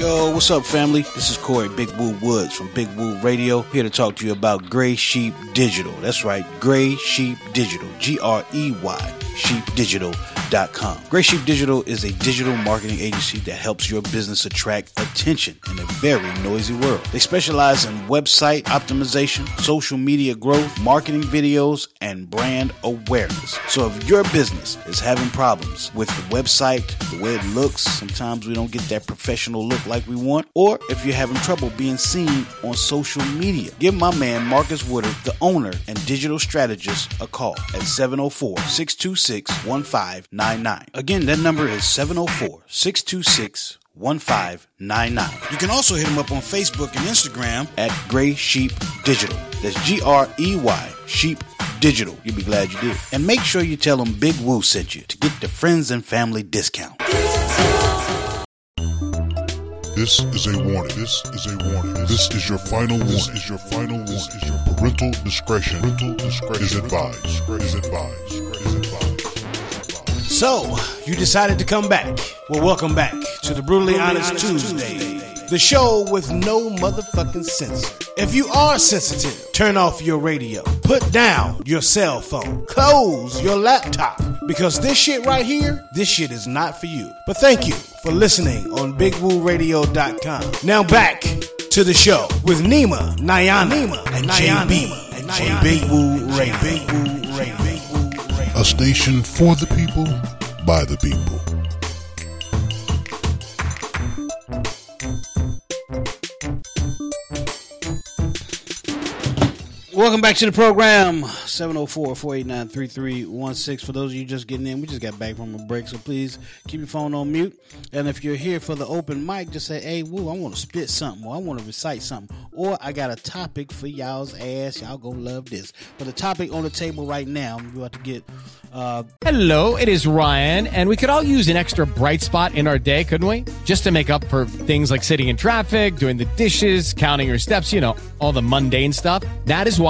Yo, what's up, family? This is Corey Big Woo Woods from Big Woo Radio, here to talk to you about Grey Sheep Digital. That's right, Grey Sheep Digital. G R E Y, sheepdigital.com. GreySheepDigital.com. Grey Sheep Digital is a digital marketing agency that helps your business attract attention in a very noisy world. They specialize in website optimization, social media growth, marketing videos, and brand awareness. So if your business is having problems with the website, the way it looks, sometimes we don't get that professional look like we want, or if you're having trouble being seen on social media, give my man Marcus Woodard, the owner and digital strategist, a call at 704 626 1599. Again, that number is 704 626 1599. You can also hit him up on Facebook and Instagram at Grey Sheep Digital. That's G R E Y Sheep Digital. You'll be glad you did. And make sure you tell them Big Woo sent you to get the friends and family discount. This is a warning. This is a warning. This is your final warning. This is your final warning. This is your parental discretion. Parental discretion is advised. Is advised. Is advised. So, you decided to come back. Well, welcome back to the Brutally Honest Tuesday, the show with no motherfucking censor. If you are sensitive, turn off your radio, put down your cell phone, close your laptop, because this shit right here, this shit is not for you. But thank you for listening on BigWooRadio.com. Now back to the show with Nima, Niana, Nima, and JB on Big Woo Radio. Big Woo Radio. A station for the people, by the people. Welcome back to the program. 704-489-3316. For those of you just getting in, we just got back from a break, so please keep your phone on mute. And if you're here for the open mic, just say, hey, woo, I want to spit something, or I want to recite something, or I got a topic for y'all's ass. Y'all gonna love this. But the topic on the table right now, we about to get uh, Hello, it is Ryan, and we could all use an extra bright spot in our day, couldn't we? Just to make up for things like sitting in traffic, doing the dishes, counting your steps, you know, all the mundane stuff. That is why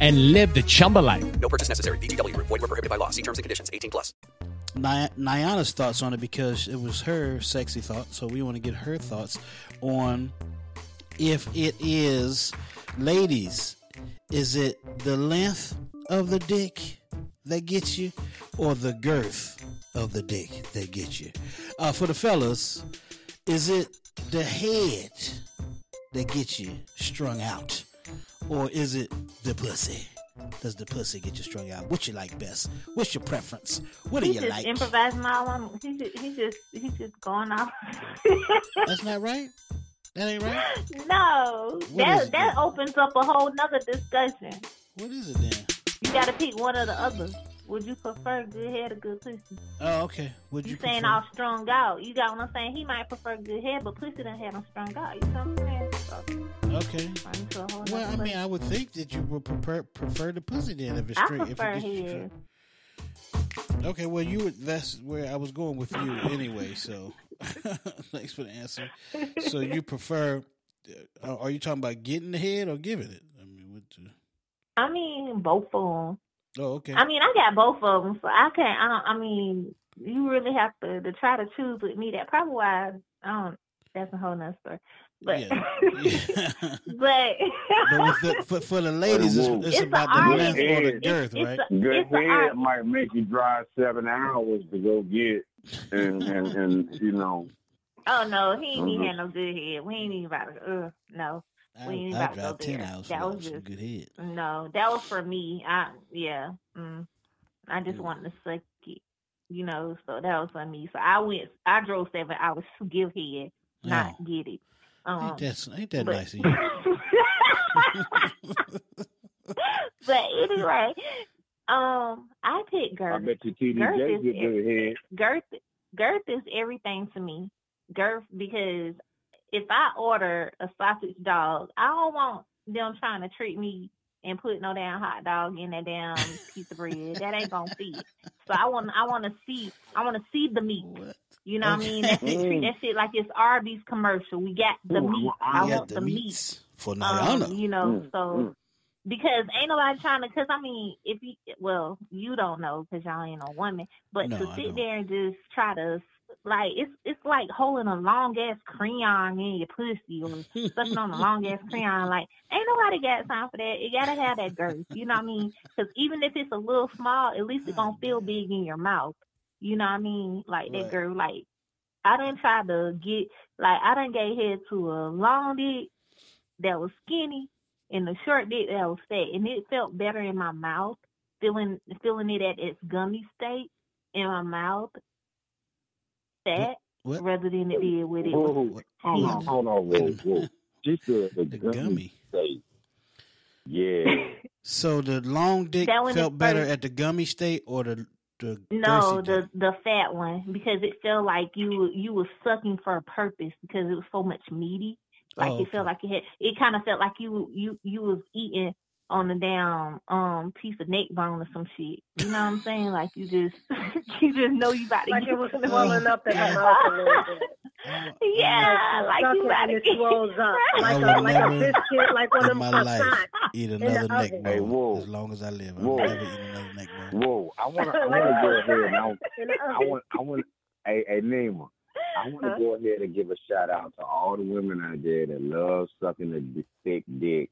and live the Chumba life. No purchase necessary. VGW Group. Void were prohibited by law. See terms and conditions. 18 plus. Ny- Niana's thoughts on it because it was her sexy thought. So we want to get her thoughts on if it is, ladies, is it the length of the dick that gets you or the girth of the dick that gets you? Uh, for the fellas, is it the head that gets you strung out or is it the pussy? Does the pussy get you strung out? What you like best? What's your preference? What do He you just like? improvising all on. He just, he just, he just going off. That's not right. That ain't right. No, What that that opens up a whole nother discussion. What is it then? You got to pick one or the other. Would you prefer good head or good pussy? Oh, okay. Would you You saying prefer- all strung out? You got what I'm saying? He might prefer good head, but pussy done had him strung out. You know what I'm saying? So, Okay. Well, I mean. I would think that you would prefer prefer the pussy then if it's straight. I prefer if it head. Okay, well, you would. That's where I was going with you anyway. So, thanks for the answer. So, you prefer? uh, Are you talking about getting the head or giving it? I mean, what? The, I mean, both of them. Oh, okay. I mean, I got both of them, so I can't. I don't. I mean, you really have to to try to choose with me. That probably why I don't. That's a whole nother story. But but but with the, for, for the ladies, it's, it's, It's about the length or the girth, it's right? a- Good It's a head might make you drive seven hours to go get, and and, and you know. oh no, he ain't even Mhm. had no good head. We ain't even about to. Uh, no, we ain't even I about to go ten there. hours That was some just good head. no. That was for me. I yeah. Mm, I just wanted to suck it, you know. So that was for me. So I went. I drove seven hours to give head, not get it. Um, Ain't that ain't that but- nice of you? but anyway, um, I picked girth. I bet you TD girth is get good head. girth girth is everything to me. Girth because if I order a sausage dog, I don't want them trying to treat me and put no damn hot dog in that damn piece of bread. That ain't gonna fit. So I want I want to see I want to see the meat. You know what I mean? That shit, treat that shit like it's Arby's commercial. We got the Ooh, meat. I I want the the meat. for Niana. Um, you know, Mm, so because ain't nobody trying to. Because I mean, if you well, you don't know because y'all ain't no woman, but No, to sit there and just try to like it's it's like holding a long ass crayon in your pussy or sucking on a long ass crayon. Like ain't nobody got time for that. You gotta have that girth. You know what I mean? Because even if it's a little small, at least it's gonna feel big in your mouth. You know what I mean? Like that Right. girl. Like I didn't try to get like I didn't get head to a long dick that was skinny and a short dick that was fat, and it felt better in my mouth, feeling feeling it at its gummy state in my mouth, fat, What? rather than it did with it. Whoa, was hold on, skinny. hold on, whoa, whoa. She said the, gummy. state. Yeah. So the long dick That one is felt better first. at the gummy state or the the No, girthy the the fat one because it felt like you you was sucking for a purpose because it was so much meaty. Like Oh, it felt like it had. It kind of felt like you you you was eating on the damn um piece of neck bone or some shit. You know what I'm saying? Like you just you just know you about to Like get it was swelling up in the mouth a little bit. Yeah, like you about to it get swells up like I a will like a biscuit, like one of them my life eat in the another neck bone Hey, whoa. as long as I live. I'll Whoa. never eat another neck bone. Whoa, I want to, I want to a go ahead and I, I want, I want, hey, hey, Nima, I want to Huh? go ahead and give a shout out to all the women out there that love sucking the thick dick,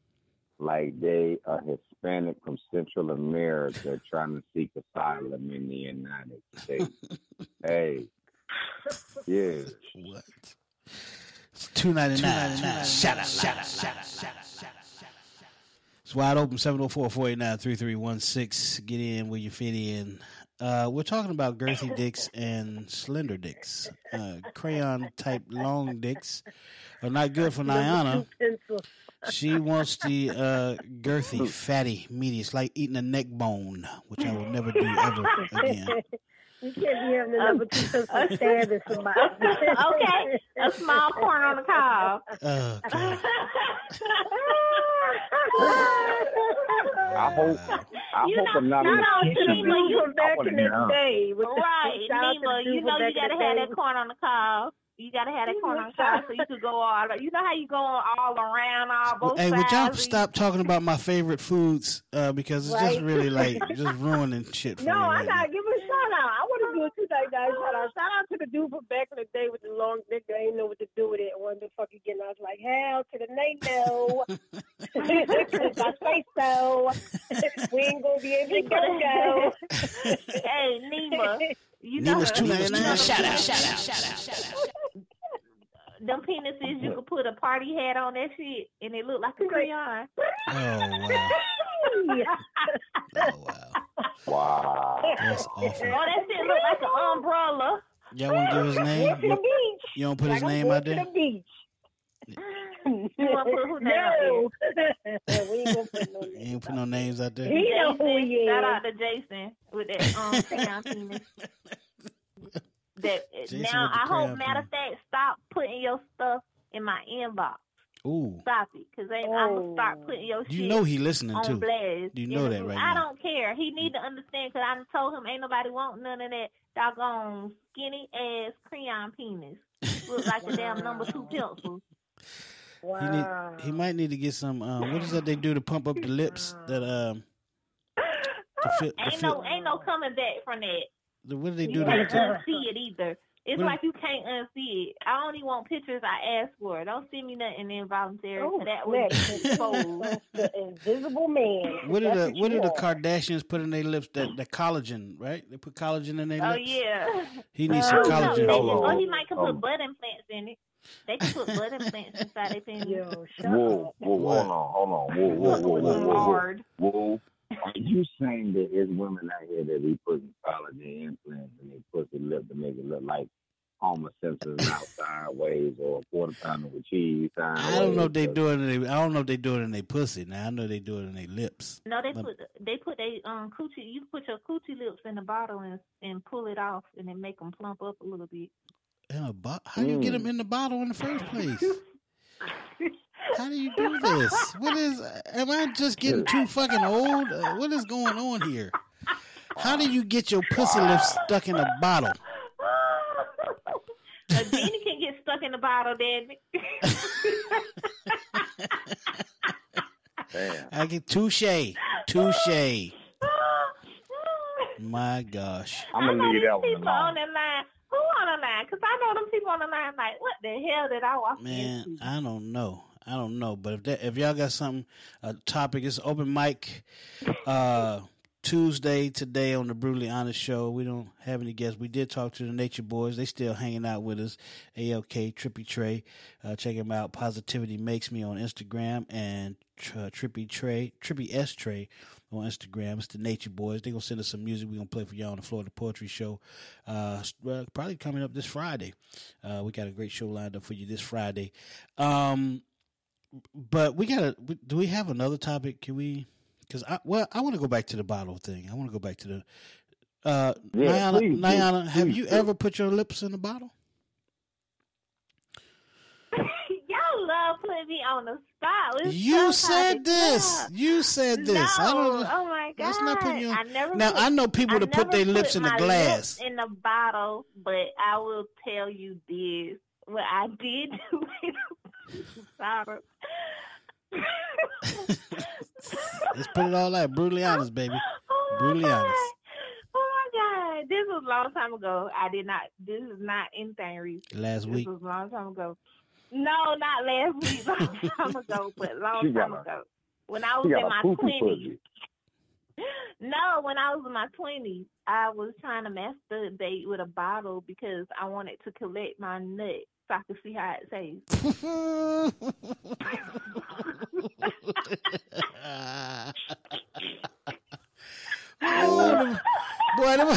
like they are Hispanic from Central America trying to seek asylum in the United States. hey, yeah. What? It's two ninety nine. Shout out, shout out, shout out, shout out, shout out. It's wide open 704-489-3316. Get in where you fit in. Uh, we're talking about girthy dicks and slender dicks. Uh, crayon type long dicks are not good for Niana. Pencil. She wants the uh, girthy, fatty, meaty. It's like eating a neck bone, which I will never do ever again. You can't be having the number two pencil stabbing somebody. okay, a small corn on the cob. Oh, I hope, I You hope know, I'm not no, in the kitchen. Nima, you I back wanna in the day. Right, shout out to Nima, you know you gotta have that corn on the cob. You gotta have that corn on the so you could go all. You know how you go all around all both Hey, sides. would y'all stop talking about my favorite foods? Uh, because it's just really like just ruining shit for No, me. I Right now. gotta give a shout out. I want to do a two ninety nine shout out. Shout out to the dude from back in the day with the long dick that ain't know what to do with it. Wanted to fucking get. I was like, hell to the nay no. If I say so. we ain't gonna be able to go go. hey, Nima, you know Nima's two ninety know nine. Shout out, shout out, shout out, shout out. Them penises, you could put a party hat on that shit, and it look like a crayon. Oh wow, oh wow, Wow. that's awful. Oh, that shit look like an umbrella. Y'all want to give his name? Went the You, beach. you don't put his Like I'm name out there. the beach. You want to put who name no. we ain't gonna put no You ain't put no names out there. He know who Jason, he shout out to Jason with that um crayon penis. That Jason now I hope matter of fact stop putting your stuff in my inbox. Ooh, Stop it, cause I'm gonna start putting your shit. you know he listening on too. blast. You know that right I now. don't care. He need to understand because I told him ain't nobody want none of that doggone skinny ass crayon penis. Look like a damn number two pencil. He need. He might need to get some. Um, what is that they do to pump up the lips? That um. To fit, to Ain't fit, no ain't no coming back from that. The- what do they You do can't to? unsee it either. It's What- like you can't unsee it. I only want pictures I ask for. Don't send me nothing involuntary. Oh, that would be snap. exposed. the invisible man. What do the What do the. Kardashians put in their lips? That the collagen, right? They put collagen in their Oh lips. Oh yeah. He needs I some collagen. They for can- or he might can Oh. put butt implants in it. They can put butt implants inside their penis. Yo, shut Whoa, up. whoa, hold on, hold on. Whoa, whoa, whoa, whoa, whoa, whoa. Hard. Whoa. Are you saying that there's women out here that be putting collagen implants in their pussy lip to make it look like Homer Simpson out sideways or a quarter pounder with cheese sideways. I don't know if they do it. In they, I don't know if they do it in their pussy. Now I know they do it in their lips. No, they But- put they put they um coochie. You put your coochie lips in the bottle and and pull it off, and then make them plump up a little bit. In a bo- How do you get them in the bottle in the first place? How do you do this? What is? Am I just getting too fucking old? Uh, what is going on here? How do you get your pussy lips stuck in a bottle? A genie can get stuck in the bottle, then. Damn. I get touche, touche. My gosh. I'm gonna leave that one people on alone. the line. Who on the line? Because I know them people on the line. Like, what the hell did I walk Man, into? I don't know. I don't know. But if that, if y'all got something, a topic, it's open mic uh, Tuesday today on the Brutally Honest Show. We don't have any guests. We did talk to the Nature Boys. They still hanging out with us. AOK Trippy Trey. Uh, check them out. Positivity Makes Me on Instagram and uh, Trippy Trey, Trippy S Trey on Instagram. It's the Nature Boys. They gonna send us some music. We gonna play for y'all on the Florida Poetry Show. Uh, probably coming up this Friday. Uh, we got a great show lined up for you this Friday. Um, but we gotta. Do we have another topic? Can we? Because I well, I want to go back to the bottle thing. I want to go back to the. Uh, Yeah, Niana, please, Niana, please, have please, you please. ever put your lips in a bottle? Y'all love putting me on the spot. It's You said this. talk. You said this. No. I don't. Oh my god. Let's not put you on- I never Now, put- I know people I that put never their lips in a my glass. lips in the bottle, but I will tell you this: what I did do in. Let's put it all out. Brutally honest, baby. Oh Brutally honest. Oh my god, this was a long time ago. I did not. This is not anything recent. Last This week. This was a long time ago. No, not last week. Long time ago, but long She time ago. When I was in my twenties. No, when I was in my twenties, I was trying to masturbate with a bottle because I wanted to collect my nut so I could see how it tastes. Oh, them, boy, them,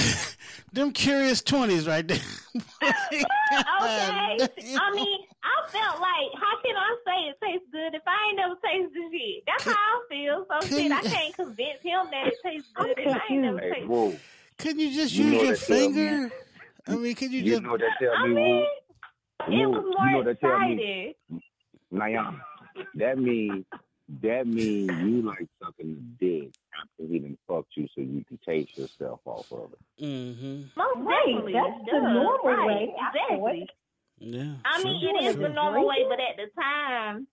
them curious twenties right there. okay. I mean, I felt like, how can I say it tastes good if I ain't never tasted shit? That's how I feel. So shit, I can't convince him that it tastes good if I ain't never Hey, tasted whoa. Couldn't you just You use your that tell me- finger? I mean, could you, You just? know that tell I mean, woo. It Woo, was you know that tell me, exciting. Niana, that mean that mean you like sucking the dick after he done fucked you, so you can taste yourself off of it. Mm-hmm. Most Right, definitely. that's the normal right, way. I Exactly. Yeah. I mean, sure, it is sure. the normal way, but at the time,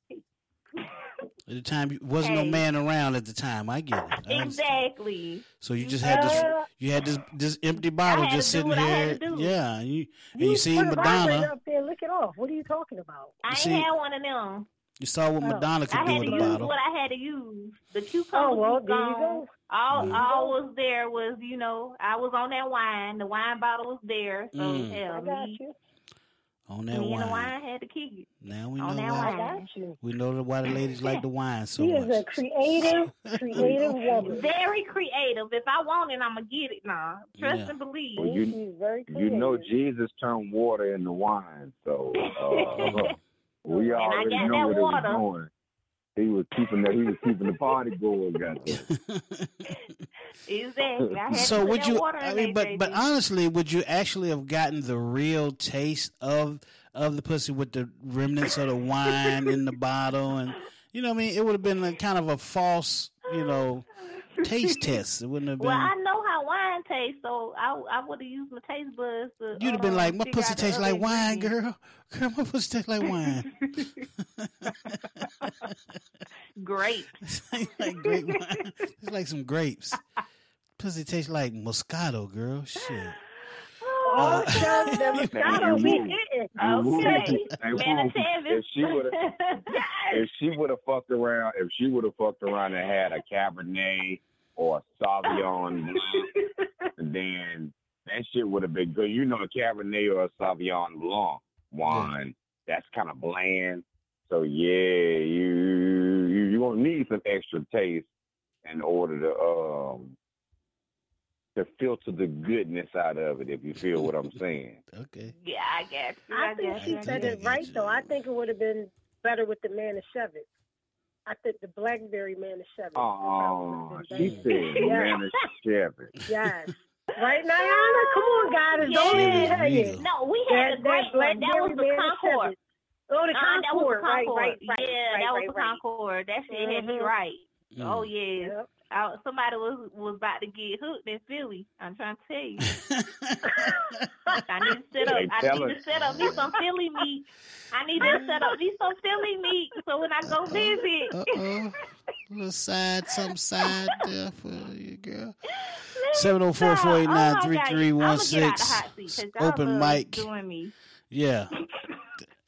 At the time, you- wasn't no man around at the time. I get it. I exactly. So you just had this, you had this this empty bottle had just to do sitting what I had here. to do. Yeah, and you and You you see put a vibrator Madonna. up there, lick it off. What are you talking about? I ain't see- had one of them. You saw what Oh. Madonna could I do with to a bottle. what I had to use. The cucumber Oh, well, was there you gone. go. All There all was there was, you know, I was on that wine. The wine bottle was there. So Mm. hell, I got me, you. On me that and the wine. wine had to kick it. Now we know on that why. I got you. We know that why the ladies like the wine so She is a creative, creative woman. Very creative. If I want it, I'ma get it now. Trust Yeah. and believe. Well, you, She's very you know Jesus turned water into wine, so uh, we And I already got know that where it was water. Going. He was keeping the he was keeping the party going. Goddamn. Exactly. So would you? I mean, but but honestly, would you actually have gotten the real taste of of the pussy with the remnants of the wine in the bottle, and you know, what I mean, it would have been a kind of a false, you know, taste test. It wouldn't have been. Well, I know how wine tastes, so I I would have used my taste buds. To, You'd have been uh, like, my pussy tastes like wine, ingredients. girl. Girl, my pussy tastes like wine. Great. like grape wine. It's like some grapes. Pussy tastes like Moscato, girl. Shit. Oh, so the Moscato be hitting. You. Okay. Man, woo. of Travis. If she would have, if she would have fucked around, if she would have fucked around and had a Cabernet or a Sauvignon Blanc, then that shit would have been good. You know, a Cabernet or a Sauvignon Blanc wine, that's kind of bland. So yeah, you you you gonna need some extra taste in order to um to filter the goodness out of it. If you feel what I'm saying. Okay. Yeah, I guess. I think she said it right though. I think it would have been better with the Manischewitz. I think the Blackberry Manischewitz. Oh, she said Yeah. Manischewitz. Yes. Right, Diana? Come on, guys. Don't leave me hanging. No, we had That- a great that one. That was the Blackberry Concord. Manischewitz. Oh, the Nah, that was the Concord. Right, right, right. Yeah, right, that was right, the right. Concord. That shit hit me Mhm. right. Mm. Oh yeah. I, somebody was was about to get hooked in Philly. I'm trying to tell you. I need to set up. They I need her. to set up me some Philly meat. I need to set up me some Philly meat so when I go visit. Uh-oh. little side, some side there for you, girl. Seven zero four four eight nine three three one six. Oh Open mic. Doing me. Yeah.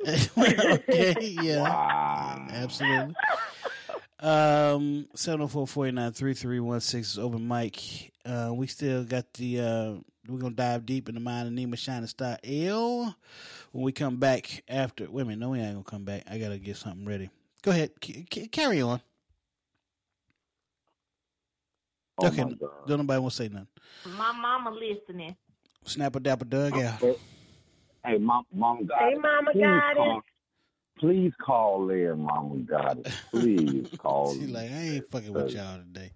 okay. Yeah. Absolutely. Um, seven zero four four eight nine three three one six is open mic. Uh, we still got the. Uh, we're gonna dive deep in the mind of Nima Shining Star L. When we come back after. Wait a minute. No, we ain't gonna come back. I gotta get something ready. Go ahead. C- c- carry on. Oh okay. Don't nobody want to say nothing. My mama listening. Snap a dapper Doug out. Hey, mom, mom got Hey. Mama Please got it. Please call there, mama got it. Please call. She like, I ain't fucking with y'all today.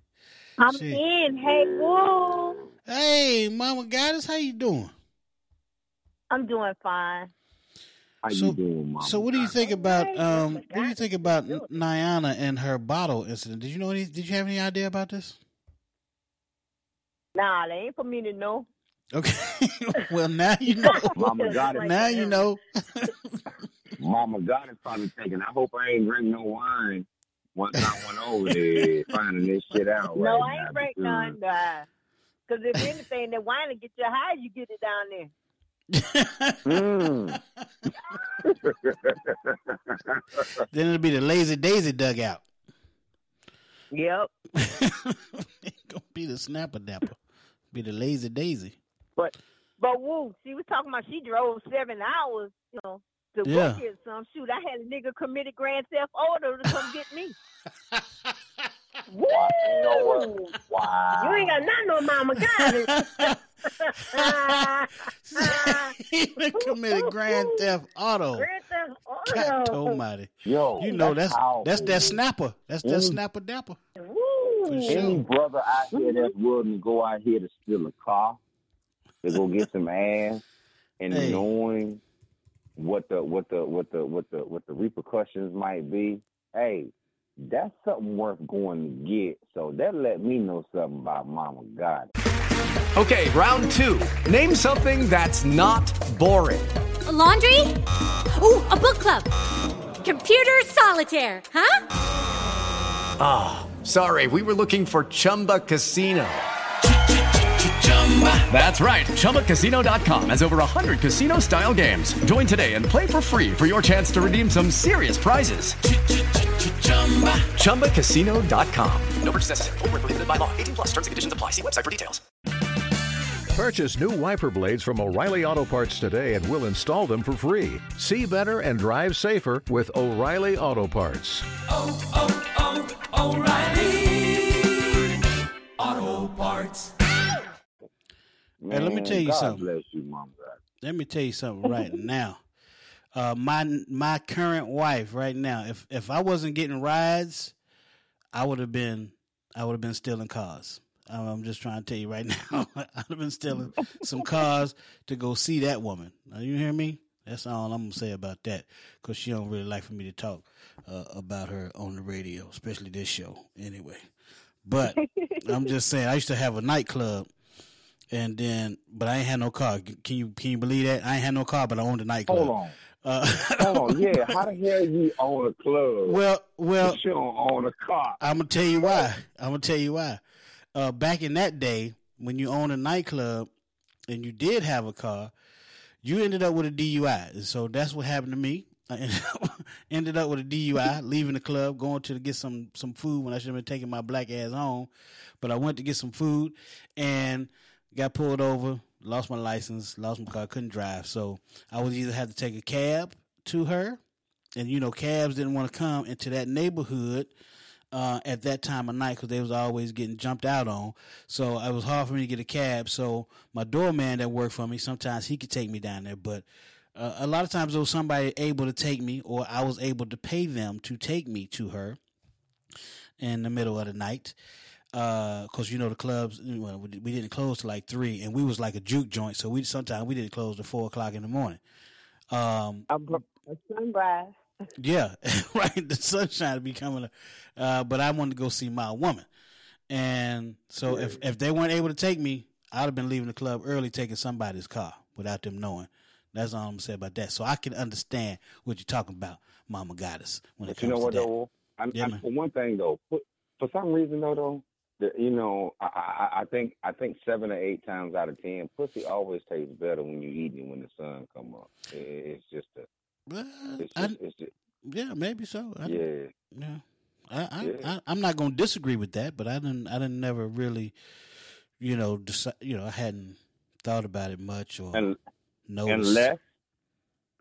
I'm Shit. in. Hey, woo. Hey, Mama Goddess, how you doing? I'm doing fine. How so, you doing, mama? So, what do you think about um? What do you think about N- Niana and her bottle incident? Did you know any? Did you have any idea about this? Nah, they ain't for me to know. Okay. well, now you know. Mama got it. Now you know. Mama God it probably thinking. I hope I ain't drink no wine. Once I went over there finding this shit out. no, right I ain't break because- none. Because if anything, that wine will get you high, you get it down there. Mm. then it'll be the lazy daisy dugout. Yep. Gonna be the snapper dapper. Be the lazy daisy. But but woo, she was talking about she drove seven hours, you know, to Yeah. go some. Shoot, I had a nigga committed grand theft order to come get me. woo! You know what? Wow. You ain't got nothing on Mama got it. Even committed grand theft auto. Grand Theft God Auto. almighty. Yo, You know that's powerful. that's that snapper. That's that Mm. snapper dapper. Woo. For Any brother out here that's willing to go out here to steal a car, to go get some ass, and Hey. knowing what the what the what the what the what the repercussions might be, hey, that's something worth going to get. So that let me know something about Mama God. Okay, round two. Name something that's not boring. A laundry? Ooh, a book club. Computer solitaire, huh? Ah, sorry, we were looking for Chumba Casino. That's right. ChumbaCasino.com has over 100 casino style games. Join today and play for free for your chance to redeem some serious prizes. ChumbaCasino.com. No purchase necessary. Where prohibited by law. 18 plus terms and conditions apply. See website for details. Purchase new wiper blades from O'Reilly Auto Parts today and we'll install them for free. See better and drive safer with O'Reilly Auto Parts. oh, oh, O'Reilly. Auto Parts. Hey, let me tell you God something. bless you, God. Let me tell you something right now. Uh, my my current wife right now. If if I wasn't getting rides, I would have been I would have been stealing cars. I'm just trying to tell you right now. I'd have been stealing some cars to go see that woman. Now, you hear me? That's all I'm gonna say about that. Cause she don't really like for me to talk uh, about her on the radio, especially this show. Anyway, but I'm just saying. I used to have a nightclub, and then but I ain't had no car. Can you can you believe that? I ain't had no car, but I owned a nightclub. Hold on. Uh, Hold on, yeah. How the hell you own a club? Well, well, you don't own a car. I'm gonna tell you why. I'm gonna tell you why. Uh, back in that day, when you owned a nightclub and you did have a car, you ended up with a DUI. And so that's what happened to me. I ended up, ended up with a DUI, leaving the club, going to get some some food when I should have been taking my black ass home. But I went to get some food and got pulled over, lost my license, lost my car, couldn't drive. So I would either have to take a cab to her, and you know cabs didn't want to come into that neighborhood uh, at that time of night because they was always getting jumped out on. So it was hard for me to get a cab. So my doorman that worked for me, sometimes he could take me down there, but uh, a lot of times there was somebody able to take me, or I was able to pay them to take me to her in the middle of the night. Because you know the clubs, well, we didn't close till like three, and we was like a juke joint, so we sometimes we didn't close till four o'clock in the morning. Um, A, a sunrise. yeah, right. The sunshine be coming, uh, but I wanted to go see my woman, and so if if they weren't able to take me, I'd have been leaving the club early, taking somebody's car without them knowing. That's all I'm gonna say about that. So I can understand what you're talking about, Mama Goddess. When it But you comes know what to that. though? I, Yeah, I, for one thing though, for, for some reason though, though, you know, I, I I think I think seven or eight times out of ten, pussy always tastes better when you eating it when the sun come up. It, it's just a, Well, it's I- it's just yeah, maybe so. I, yeah. yeah. I, I, Yeah. I, I'm not gonna disagree with that, but I didn't, I didn't never really, you know, decide, you know, I hadn't thought about it much or And noticed. unless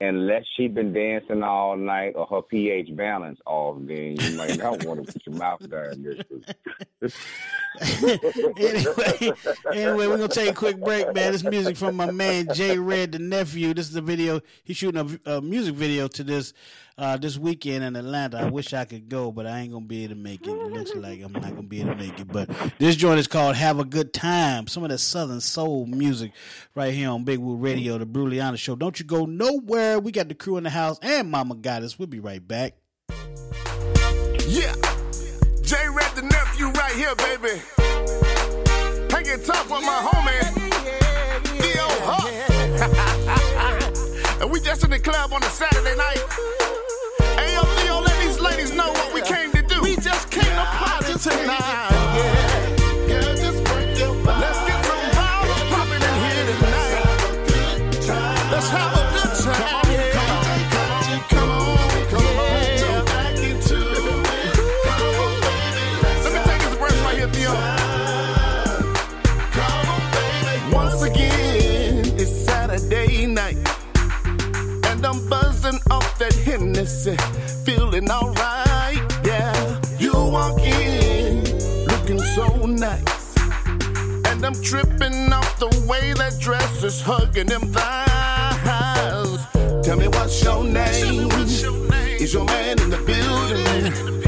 unless she been dancing all night or her pH balance off, then you might not want to put your mouth down there. anyway, anyway, we're gonna take a quick break, man. This music from my man Jay Red, the nephew. This is the video. He's shooting a, a music video to this uh, this weekend in Atlanta. I wish I could go, but I ain't gonna be able to make it. Looks like I'm not gonna be able to make it. But this joint is called "Have a Good Time." Some of that Southern soul music right here on Big Woo Radio, the Bruliana Show. Don't you go nowhere. We got the crew in the house and Mama Goddess. We'll be right back. Yeah. J Red the nephew right here, baby. Hanging tough with my homie. Theo Huff. and we just in the club on a Saturday night. Hey, yo, Theo, let these ladies know what we came to do. We just came to party tonight. That feeling alright, yeah. You walk in, looking so nice. And I'm tripping off the way that dress is hugging them thighs. Tell me what's your name? Is your man in the building?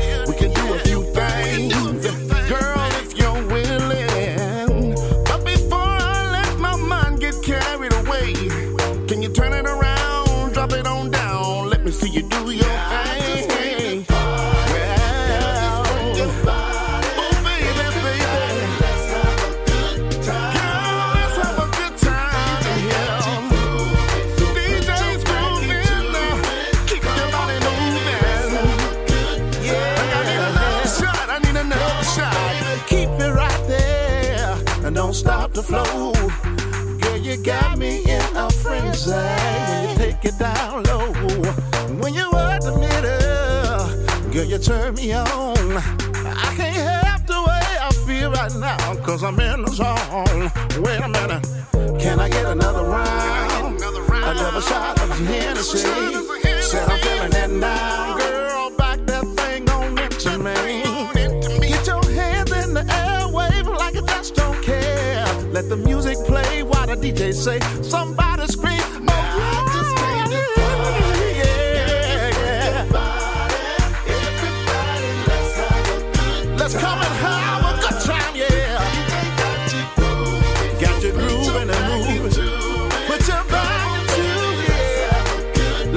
Girl, you turn me on. I can't help the way I feel right now, cause I'm in the zone. Wait a minute, can I get another round? Another shot of Hennessy. Said I'm feeling that now, girl. Back that thing on into me. Get your hands in the air, wave like you just don't care. Let the music play while the DJ say somebody scream.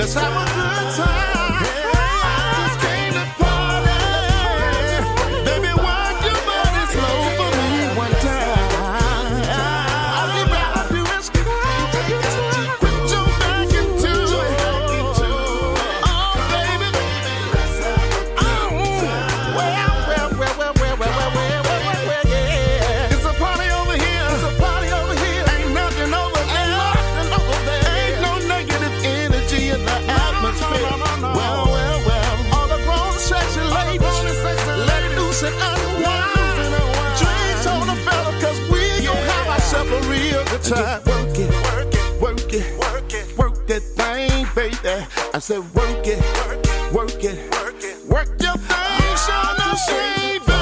Yes, time. Work it, work it, work it, work it, work that thing, baby. I said, work it, work it, work it, work your thing, show no shame, baby.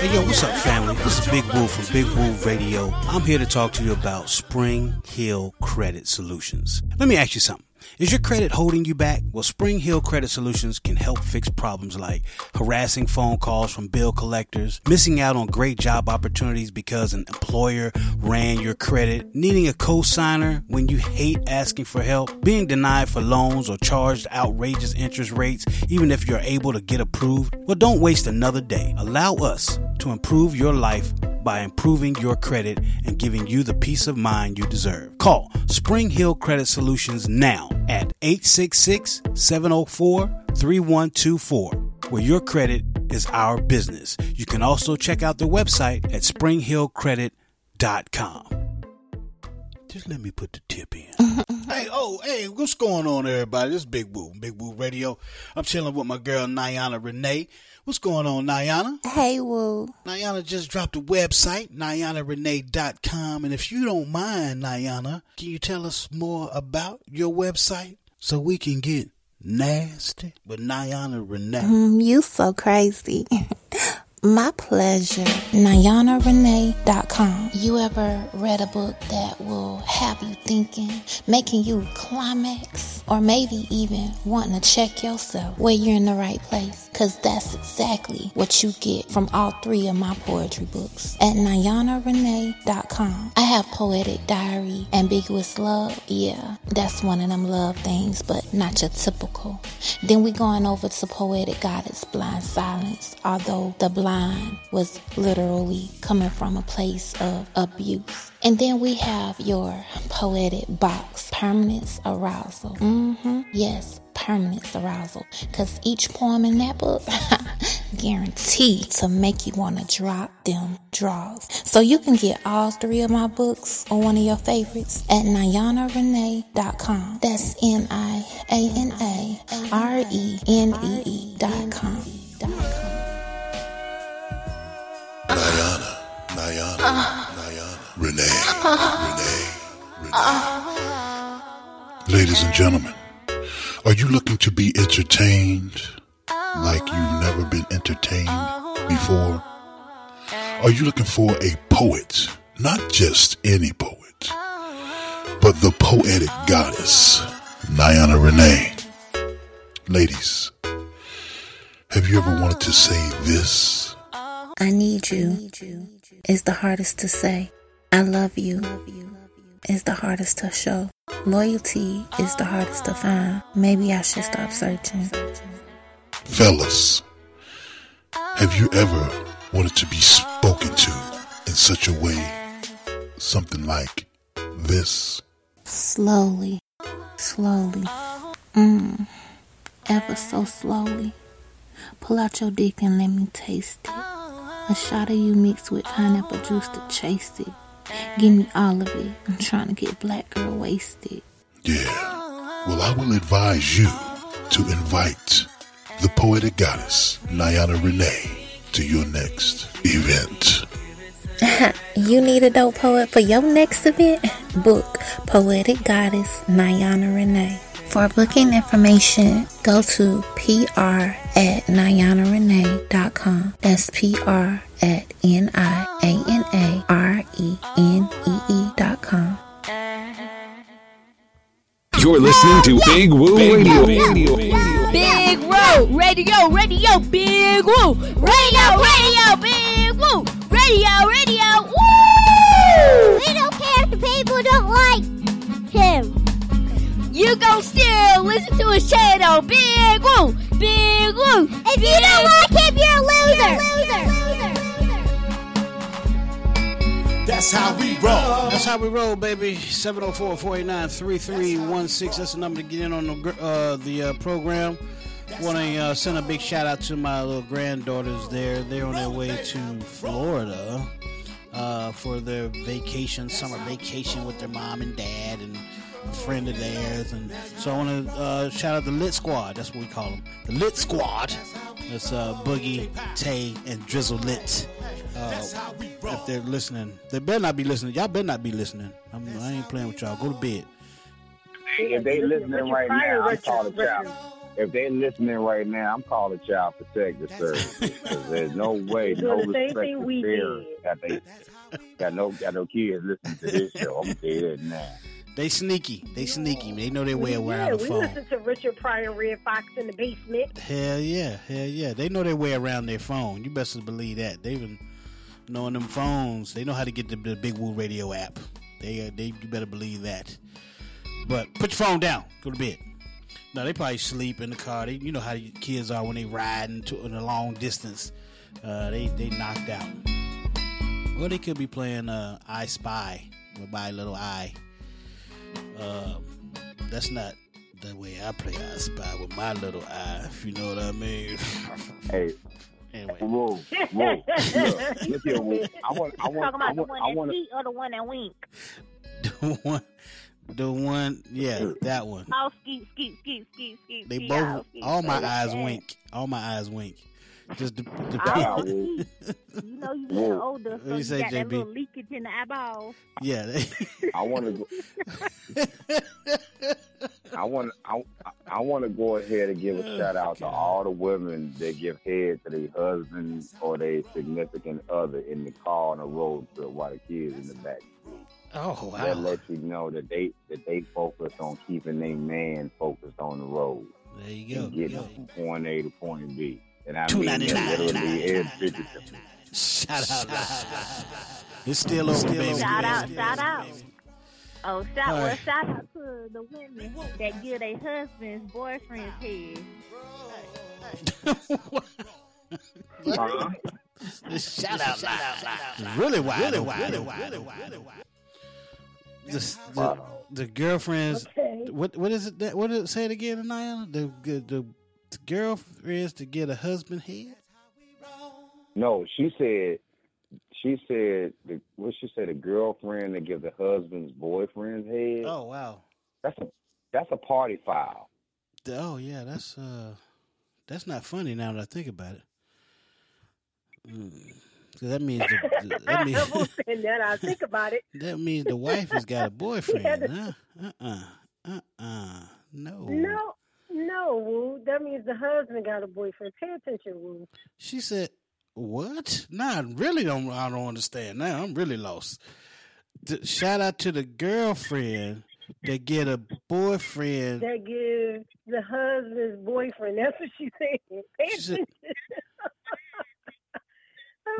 Hey, yo, what's up, family? This is Big Woo from Big Woo Radio. I'm here to talk to you about Spring Hill Credit Solutions. Let me ask you something. Is your credit holding you back? Well, Spring Hill Credit Solutions can help fix problems like harassing phone calls from bill collectors, missing out on great job opportunities because an employer ran your credit, needing a co-signer when you hate asking for help, being denied for loans or charged outrageous interest rates even if you're able to get approved. Well, don't waste another day. Allow us to improve your life by improving your credit and giving you the peace of mind you deserve. Call Spring Hill Credit Solutions now at 866 704 3124, where your credit is our business. You can also check out the website at springhillcredit.com. Just let me put the tip in. hey, oh, hey, what's going on, everybody? This is Big Woo, Big Woo Radio. I'm chilling with my girl, Niana Renee. What's going on, Niana? Hey, Woo. Niana just dropped a website, NianaRenee.com. And if you don't mind, Niana, can you tell us more about your website so we can get nasty with Niana Renee? Mm, you so crazy. My pleasure. NianaRenee.com. You ever read a book that will have you thinking, making you climax, or maybe even wanting to check yourself where you're in the right place? Because that's exactly what you get from all three of my poetry books at NianaRenee.com. I have Poetic Diary, Ambiguous Love. Yeah, that's one of them love things, but not your typical. Then we're going over to Poetic Goddess, Blind Silence, although the blind was literally coming from a place of abuse. And then we have your poetic box, permanence arousal. Mm-hmm. Yes, permanence arousal. Because each poem in that book guaranteed to make you want to drop them draws. So you can get all three of my books or one of your favorites at NianaRenee.com. That's dot com. Niana, Niana, Niana, Renee, Renee, Renee. Ladies and gentlemen, are you looking to be entertained like you've never been entertained before? Are you looking for a poet? Not just any poet, but the poetic goddess, Niana Renee. Ladies, have you ever wanted to say this? I need you is the hardest to say. I love you is the hardest to show. Loyalty is the hardest to find. Maybe I should stop searching. Fellas, have you ever wanted to be spoken to in such a way, something like this? Slowly, slowly, mm, ever so slowly. Pull out your dick and let me taste it. A shot of you mixed with pineapple juice to chase it. Give me all of it. I'm trying to get black girl wasted. Yeah. Well, I will advise you to invite the poetic goddess, Niana Renee, to your next event. you need a dope poet for your next event? Book Poetic Goddess Niana Renee. For booking information, go to pr at nianarenee.com. That's pr at n i a n a r e n e e dot com. You're listening to Big Woo Radio. Big Woo Radio, Radio, Big Woo Radio, Radio, Big Woo Radio, Radio, Woo! We don't care if the people don't like him. You gon' still listen to his channel, Big Woo, Big Woo. If you don't like him, you're a loser. That's how we roll. That's how we roll, baby. 704-489-3316. That's the number to get in on the uh, the uh, program. Want to uh, send a big shout out to my little granddaughters there. They're on their way to Florida uh, for their vacation, summer vacation with their mom and dad and a friend of theirs. And so I want to uh, shout out the Lit Squad. That's what we call them. The Lit Squad. That's uh, Boogie, Tay, and Drizzle Lit. Uh, if they're listening, they better not be listening. Y'all better not be listening. I'm, I ain't playing with y'all. Go to bed. If they listening right now, I'm calling Chop. if they listening right now, I'm calling the Child Protective Services because there's no way, no the same respect thing we parents they got no got no kids listening to this show. I'm gonna tell you that now. They sneaky. They sneaky. They know their way yeah, around we the phone. listen to Richard Pryor and Redd Foxx in the basement. Hell yeah, hell yeah. They know their way around their phone. You best believe that. They've been knowing them phones. They know how to get the, the Big Woo Radio app. They, uh, they, you better believe that. But put your phone down. Go to bed. No, they probably sleep in the car. They, you know how kids are when they riding to in a long distance. Uh, they they knocked out. Or they could be playing uh, I Spy with my little eye. Uh, that's not the way I play I Spy with my little eye. If you know what I mean. Hey, anyway. whoa, whoa, look, look here, whoa. I want, I want, Talking I about the want, one I that want to. cheat or the one that wink. the one, the one, yeah, that one. Oh, skeet, skeet, skeet, skeet, skeet. They both, oh, all my eyes wink. All my eyes wink. Just the, the Oh, you know you getting Whoa. older, so you you, say, got that little leakage in the eyeball. yeah. they- I want to. Go, I want. I, I want to go ahead and give a oh, shout out to all the women that give head to their husband or their significant other in the car on the road trip while the kids in the back. Oh wow! That wow. lets you know that they that they focus on keeping their man focused on the road. There you go. And getting from point A to point B. And I mean ninety that nine. literally every Shout out. It's still over, baby. Shout out, shout out. Oh, shout, All well, right. shout out to the women that give their husbands, boyfriends head. Uh-huh. Shout out, shout out, shout out. Really wild, really wild, really wild, really wild. The, the, the girlfriends. What what is it? That, what did it say it again, Anaya? The, the the the girlfriends to get a husband head. No, she said she said the, what she said a girlfriend that give the husband's boyfriend's head. Oh wow. That's a that's a party foul. Oh yeah, that's uh, that's not funny now that I think about it. Mm. 'Cause that means the, that means then I think about it. that means the wife has got a boyfriend. Huh? Uh uh uh uh. No. No, no, Woo. That means the husband got a boyfriend. Pay attention, Woo. She said, "What? Nah, I really don't. I don't understand now. I'm really lost." The, shout out to the girlfriend that get a boyfriend. That gives the husband's boyfriend. That's what she said. Pay attention. That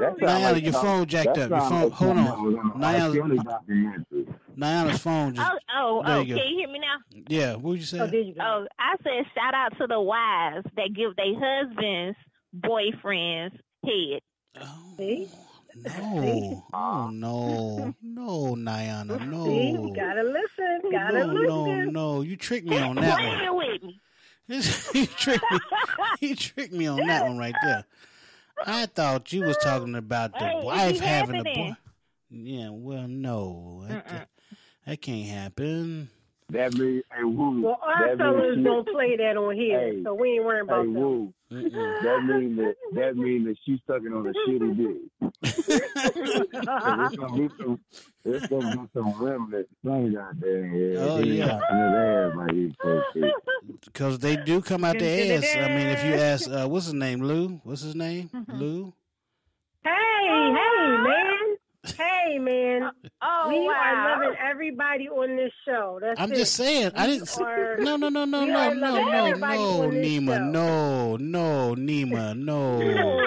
sound Niana, like your some- phone jacked that up. Your phone. Hold something that was in on. an R. Kelly Niana, documentary. Niana's phone just. Oh, oh, There oh, you can you hear me now? Yeah. What would you say? Oh, you oh, I said shout out to the wives that give their husbands, boyfriends head. Oh, See? No. Oh no. No, Niana. See? No. Gotta listen. Oh, gotta No, listen. no, no. You tricked me on that one. Playing with me. he tricked me. He tricked me on that one right there. I thought you was talking about the Hey, wife having a boy. Yeah, well, no, that, that can't happen. That means hey woo. Well, our that fellas don't play that on here, Hey, so we ain't worrying Hey about that. woo. That means that that means that she's sucking on a shitty dick. it's gonna be some it's gonna be some remnant thing out there. Yeah. Oh, yeah. sucking ass like he's. Because they do come out the ass. I mean, if you ask, uh, what's his name, Lou? What's his name, Lou? Hey, hey, man. Hey, man. Oh, we wow. are loving everybody on this show. That's I'm it. just saying. I didn't. See, are- no, no, no, no, we no, are no, loving no, everybody no, on this Nima, show. no, no, Nima, no.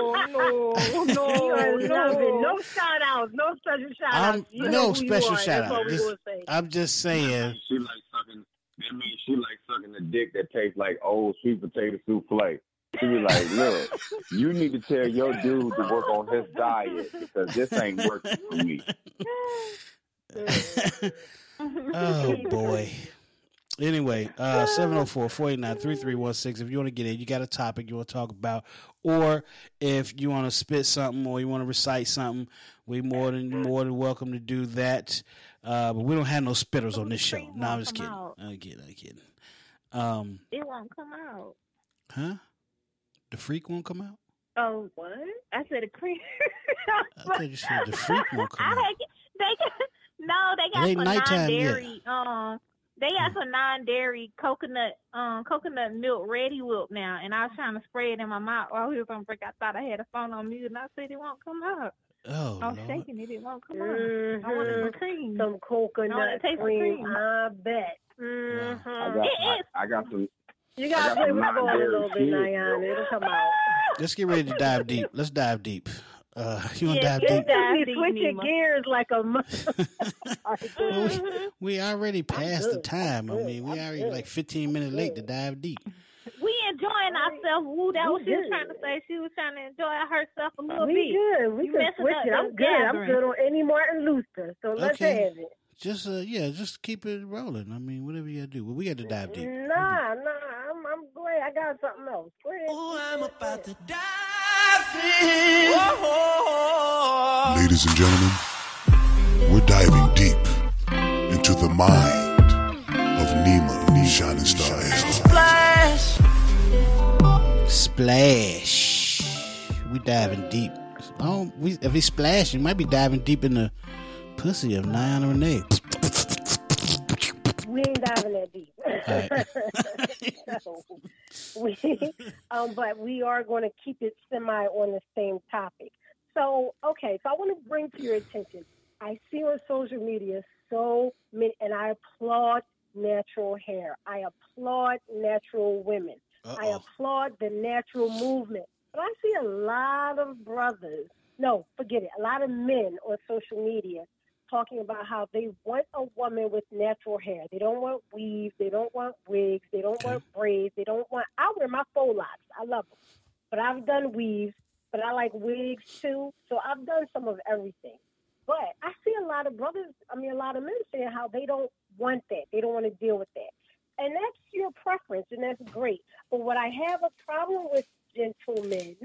No, no, no, we are loving. No shout outs. No special shout I'm outs. You know no who you special are. shout That's what out. we Just- gonna say. I'm just saying. She like sucking that means she like sucking a dick that tastes like old sweet potato souffle. She be like, look, you need to tell your dude to work on his diet because this ain't working for me. Oh boy. Anyway, uh 704-489-3316. If you want to get in, you got a topic you want to talk about, or if you want to spit something or you want to recite something, we more than more than welcome to do that. Uh, but we don't have no spitters on this show. No, I'm just kidding. I'm kidding. I'm kidding. Um, It won't come out. huh? The freak won't come out. Oh, what? I said a cream. I thought you said the freak won't come I out. had, they got, no, they got some nighttime non-dairy. Um, they got some non-dairy coconut um coconut milk ready whip now, and I was trying to spray it in my mouth while we was on break. I thought I had a phone on mute, and I said it won't come up. Oh, I was Lord. shaking it; it won't come up. I wanted the cream. Mm-hmm. Some coconut I wanted to taste cream. cream. I bet. Mm-hmm. I got, I, I got some. You gotta got play with the a little bit, kids, Diana. It'll come out. Let's get ready to dive deep. Let's dive deep. Uh, you want to Yeah, dive deep? you be switching gears like a. mo- We already passed the time. I mean, we already like 15 minutes late to dive deep. We enjoying ourselves. Woo, that was she was trying to say. She was trying to enjoy herself a little we bit. good. We You can switch up it. the I'm good. I'm good on any Martin Luther. So let's Okay. have it. Just uh, yeah, just keep it rolling. I mean, whatever you gotta do. But we got to dive deep. Nah, nah. I'm, I'm glad I got something else. Go ahead. Oh, I'm about to Ladies and gentlemen, we're diving deep into the mind of Nima Shining Star Splash. Splash. We diving deep. Oh, we if we splash, you might be diving deep in the pussy of Niana Renee. Diving that deep. Alright. so, we, um, but we are going to keep it semi on the same topic. So, okay, so I want to bring to your attention. I see on social media so many, and I applaud natural hair. I applaud natural women. I applaud the natural movement. But I see a lot of brothers, no, forget it, a lot of men on social media talking about how they want a woman with natural hair. They don't want weaves. They don't want wigs. They don't want braids. They don't want. I wear my faux locks. I love them, but I've done weaves. But I like wigs too. So I've done some of everything. But I see a lot of brothers. I mean, a lot of men saying how they don't want that. They don't want to deal with that, and that's your preference, and that's great. But what I have a problem with, gentlemen,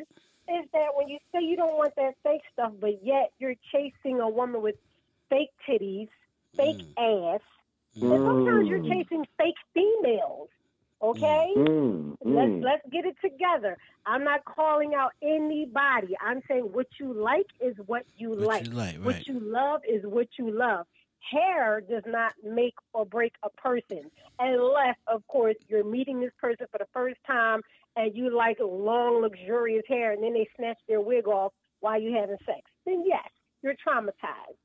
is that when you say you don't want that fake stuff, but yet you're chasing a woman with fake titties, fake ass, and sometimes you're chasing fake females. Okay, Mm, let's mm. let's get it together. I'm not calling out anybody. I'm saying what you like is what you like. you like, What you love is what you love. Hair does not make or break a person, unless, of course, you're meeting this person for the first time and you like long, luxurious hair, and then they snatch their wig off while you're having sex. Then yes, you're traumatized.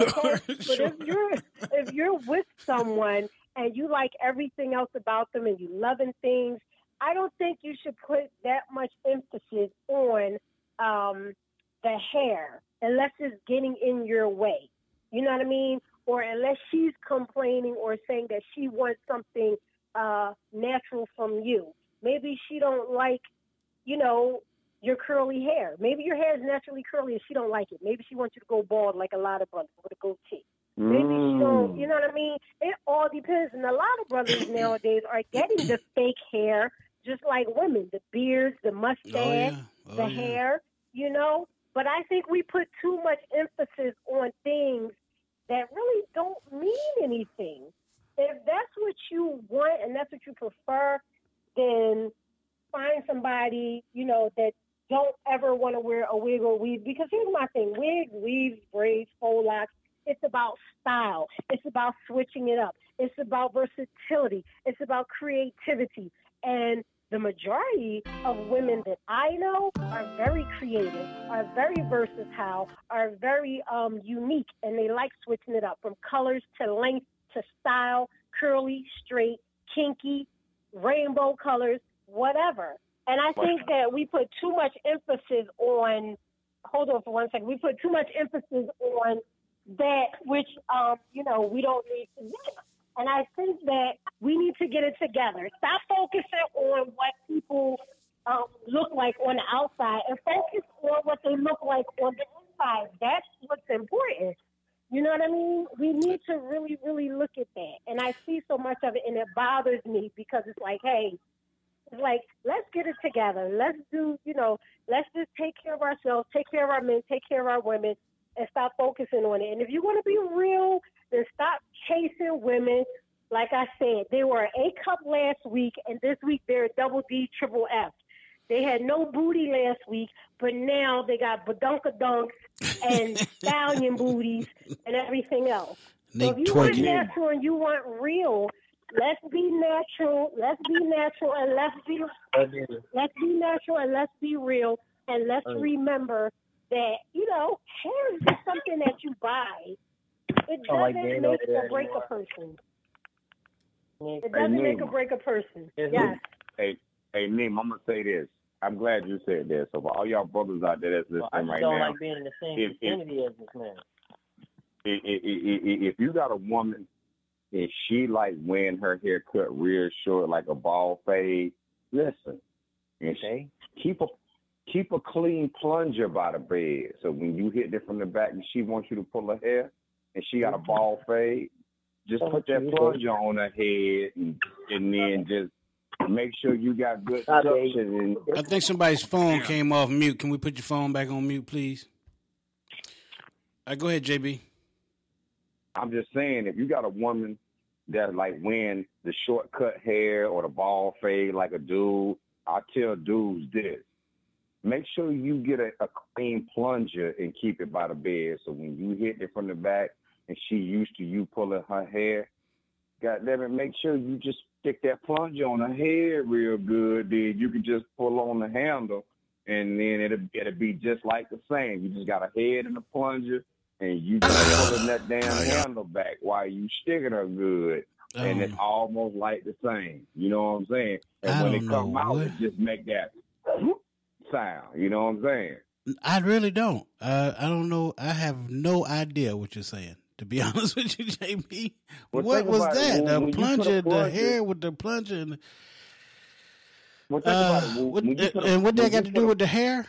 Okay? But if you're if you're with someone and you like everything else about them and you loving things, I don't think you should put that much emphasis on um, the hair unless it's getting in your way. You know what I mean? Or unless she's complaining or saying that she wants something uh, natural from you. Maybe she don't like, you know, your curly hair. Maybe your hair is naturally curly and she don't like it. Maybe she wants you to go bald like a lot of brothers with a goatee. Maybe she don't, you know what I mean? It all depends. And a lot of brothers nowadays are getting the fake hair, just like women, the beards, the oh, mustache, Oh, the yeah. hair, you know? But I think we put too much emphasis on things that really don't mean anything. If that's what you want and that's what you prefer, then find somebody, you know, that don't ever want to wear a wig or weave. Because here's my thing wigs, weaves, braids, faux locks, it's about style. It's about switching it up. It's about versatility. It's about creativity. And the majority of women that I know are very creative, are very versatile, are very um, unique, and they like switching it up from colors to length to style, curly, straight, kinky, rainbow colors, whatever. And I think that we put too much emphasis on, hold on for one second, we put too much emphasis on that which, um, you know, we don't need to do. And I think that we need to get it together. Stop focusing on what people um, look like on the outside and focus on what they look like on the inside. That's what's important. You know what I mean? We need to really, really look at that. And I see so much of it, and it bothers me because it's like, hey, like, let's get it together. Let's do, you know, let's just take care of ourselves, take care of our men, take care of our women, and stop focusing on it. And if you want to be real, then stop chasing women. Like I said, they were A cup last week, and this week they're double D, triple F. They had no booty last week, but now they got badunka dunks and stallion booties and everything else. So if you want natural and you want real, let's be natural. Let's be natural and let's be let's be natural and let's be real and let's remember that you know hair is just something that you buy. It doesn't being make over or break a person. It doesn't make or break a person. Hey, Yes. Hey, hey, Neem, I'm gonna say this. I'm glad you said that. So for all y'all brothers out there that's listening I just right don't now, like being in the same if- if- as this man. i- i- i- i- if you got a woman and she like when her hair cut real short, like a ball fade, listen, and she, keep a keep a clean plunger by the bed. So when you hit it from the back and she wants you to pull her hair, and she got a ball fade, just put that plunger on her head, and, and then just make sure you got good suction. And I think somebody's phone came off mute. Can we put your phone back on mute, please? Uh, go ahead, JB. I'm just saying, if you got a woman that like wearing the short cut hair or the ball fade like a dude, I tell dudes this: make sure you get a, a clean plunger and keep it by the bed. So when you hit it from the back and she used to you pulling her hair, God damn it, make sure you just stick that plunger on her head real good. Then you can just pull on the handle, and then it'll it'll be just like the same. You just got a head and a plunger, and you just pulling that damn handle back while you sticking her good. And it's almost like the same. You know what I'm saying? And I when it come know out, what- it just make that sound. You know what I'm saying? I really don't. Uh, I don't know. I have no idea what you're saying. To be honest with you, JB, Well, what was that? When- the when you put a plunger, the hair with the plunger, and, Well, uh, about it. When- what, when you put a- and what that got to do with the hair?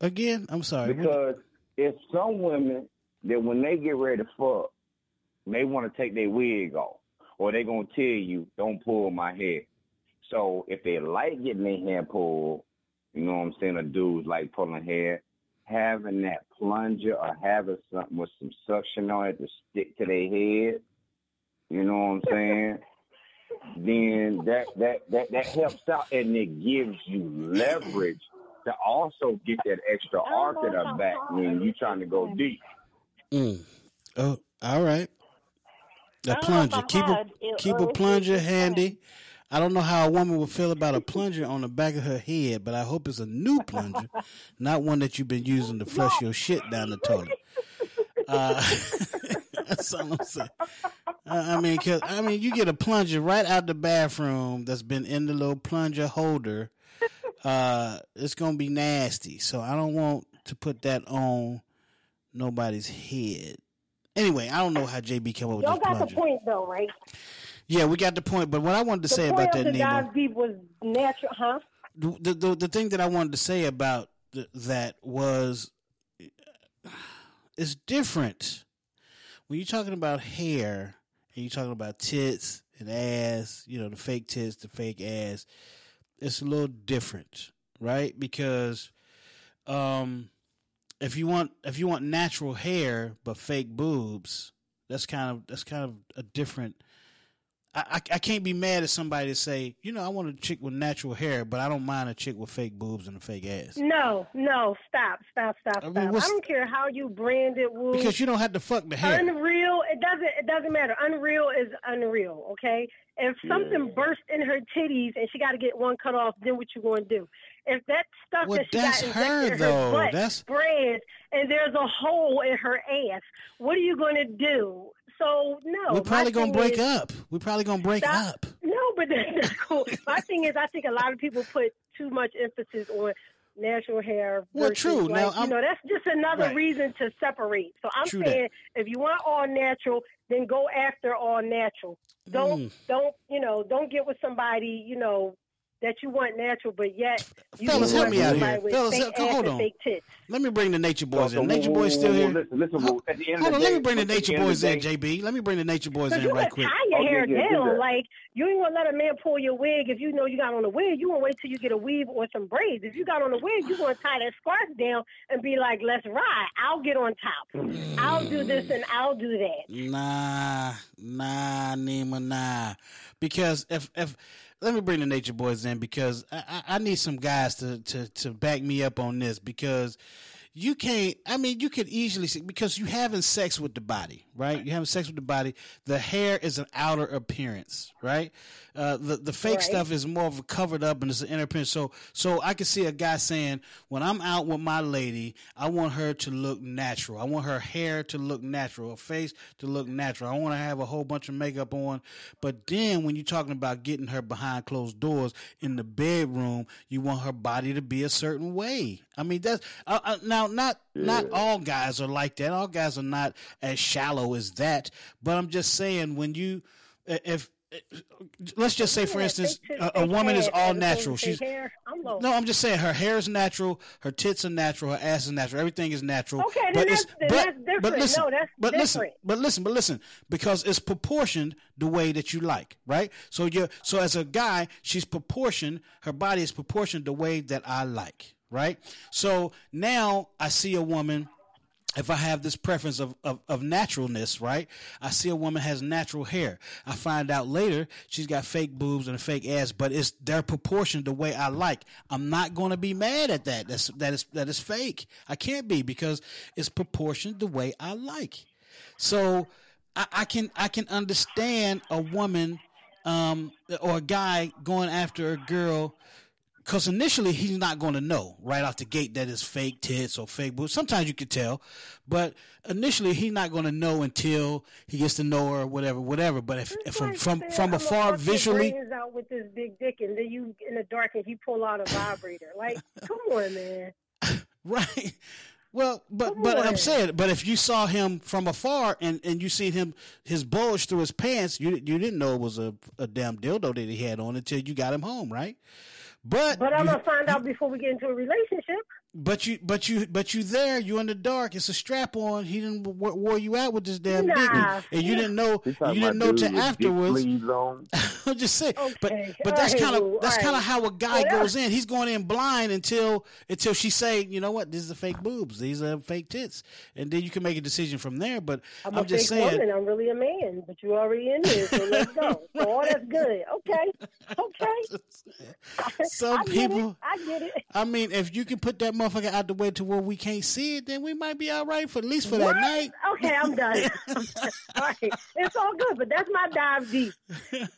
Again, I'm sorry. Because it's some women that when they get ready to fuck, they want to take their wig off, or they gonna tell you, "Don't pull my hair." So if they like getting their hair pulled, you know what I'm saying, or dudes like pulling hair, having that plunger or having something with some suction on it to stick to their head, you know what I'm saying? then that that that that helps out and it gives you leverage to also get that extra arc in her back when you trying to go deep. Mm. Oh, all right. The I don't know plunger. Keep a had it keep a plunger handy. I don't know how a woman would feel about a plunger on the back of her head, but I hope it's a new plunger, not one that you've been using to flush your shit down the toilet. Uh, that's all I'm saying. Uh, I mean, 'cause- I mean, you get a plunger right out the bathroom that's been in the little plunger holder. Uh, it's gonna be nasty. So I don't want to put that on nobody's head. Anyway, I don't know how JB came up with Y'all got plunger. the point though, right? Yeah, we got the point. But what I wanted to the say about that, Nemo, deep was natural, huh? the, the the thing that I wanted to say about th- that was it's different when you're talking about hair and you're talking about tits and ass. You know, the fake tits, the fake ass. It's a little different, right? Because um, if you want if you want natural hair but fake boobs, that's kind of that's kind of a different. I, I, I can't be mad at somebody to say, you know, I want a chick with natural hair, but I don't mind a chick with fake boobs and a fake ass. No, no, stop, stop, stop, mean, stop. I don't care how you brand it, Woo. Because you don't have to fuck the hair. Unreal. It doesn't. It doesn't matter. Unreal is unreal. Okay. If something burst in her titties and she got to get one cut off, then what you going to do? If that stuff Well, that she that's got her, in her though. butt That's- spreads and there's a hole in her ass, what are you going to do? So no, We're probably gonna break is- up. We're probably gonna break Stop. up. No, but that's cool. My thing is, I think a lot of people put too much emphasis on natural hair. Well, true. Like, Now, you know, that's just another Right. reason to separate. So I'm True that. saying, if you want all natural, then go after all natural. Don't Mm. don't you know? Don't get with somebody you know that you want natural, but yet you Fellas, can help work me out with here. somebody Fellas, fake help- ass hold and on. fake tits. Let me bring the Nature Boys in. Nature Boys still here. Listen, listen, boo. At the end Hold of on, the let me bring the at the Nature Boys the in, day- JB. Let me bring the Nature Boys in right can quick. tie your Oh, yeah, hair yeah, do down. that. Like you ain't gonna let a man pull your wig if you know you got on a wig. You gonna wait till you get a weave or some braids. If you got on a wig, you gonna tie that scarf down and be like, "Let's ride. I'll get on top. I'll do this and I'll do that." Nah, nah, Nima, nah. Because if if let me bring the Nature Boys in because I, I, need some guys to, to to back me up on this because you can't. I mean, you could easily see because you're having sex with the body, right? you're having sex with the body. The hair is an outer appearance, right? Uh, the the fake Right. stuff is more of a covered up and it's an inner appearance. So so I can see a guy saying, when I'm out with my lady, I want her to look natural. I want her hair to look natural, her face to look natural. I want to have a whole bunch of makeup on. But then when you're talking about getting her behind closed doors in the bedroom, you want her body to be a certain way. I mean, that's now not not all guys are like that. All guys are not as shallow as that. But I'm just saying when you if let's just say for instance a, a woman is all as opposed to natural she's hair. I'm low. no i'm just saying her hair is natural her tits are natural her ass is natural everything is natural Okay, then but that's- then but, that's but different. listen No, that's but listen but listen but listen because it's proportioned the way that you like right so you're so as a guy she's proportioned her body is proportioned the way that i like right so now i see a woman if I have this preference of, of, of naturalness, right? I see a woman has natural hair. I find out later she's got fake boobs and a fake ass, but it's they're proportioned the way I like. I'm not going to be mad at that. That's that is that is fake. I can't be because it's proportioned the way I like. So I, I can I can understand a woman um, or a guy going after a girl because initially he's not going to know right off the gate that it's fake tits or fake boobs. Sometimes you could tell, but initially he's not going to know until he gets to know her or whatever, whatever. But if, if from from from afar visually, brains out with this big dick, and then you in the dark and he pull out a vibrator. Like, come on, man. right? Well, but Come but I'm saying, but if you saw him from afar and, and you seen him his bulge through his pants, you you didn't know it was a, a damn dildo that he had on until you got him home, right? But But I'm you- gonna find out before we get into a relationship. But you, but you, but you there. You in the dark. It's a strap on. He didn't w- wore you out with this damn dick, Nah. and, and you didn't know. You You didn't know dudes till afterwards. I'm just saying. But Okay. but that's All right, kind of that's All kind of right. how a guy Well, goes in. He's going in blind until until she say, you know what, these are fake boobs. These are fake tits, and then you can make a decision from there. But I'm, I'm, a just fake saying. woman. I'm really a man, but you're already in there, so let's go. So all that's good. Okay, okay. Some I get people- it. I get it. I mean, if you can put that motherfucker out the way to where we can't see it, then we might be all right for at least for What? that night. Okay, I'm done. all right, it's all good, but that's my dive deep.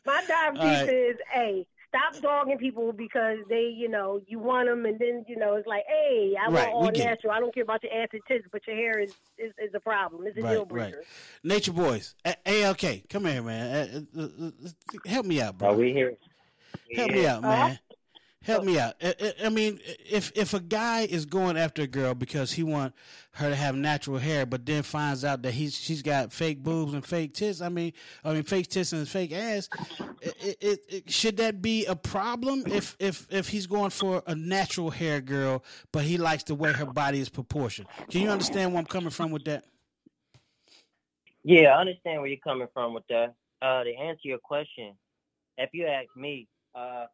My dive deep All right. is a. Stop dogging people because they, you know, you want them, and then you know it's like, hey, I Right, want all we get it. natural. I don't care about your ass and tits, but your hair is is, is a problem. It's a deal Right, right. breaker. Nature Boys. A- AOK, come here, man. Uh, uh, uh, help me out, bro. Are we here? Help me out, man. Help me out. I, I- I mean, if if a guy is going after a girl because he want her to have natural hair, but then finds out that he's she's got fake boobs and fake tits, I mean, I mean fake tits and fake ass, it, it, it, should that be a problem if if if he's going for a natural hair girl, but he likes the way her body is proportioned? Can you understand where I'm coming from with that? Yeah, I understand where you're coming from with that. Uh, to answer your question, if you ask me, uh,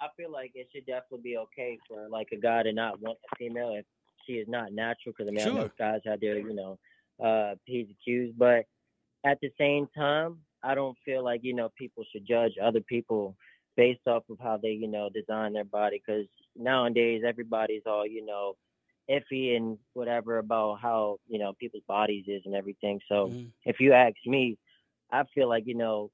I feel like it should definitely be okay for like a guy to not want a female if she is not natural. Because I mean, I Sure. guys out there, you know, uh, and q's, but at the same time, I don't feel like you know people should judge other people based off of how they you know design their body. Because nowadays, everybody's all you know iffy and whatever about how you know people's bodies is and everything. So Mm-hmm. if you ask me, I feel like you know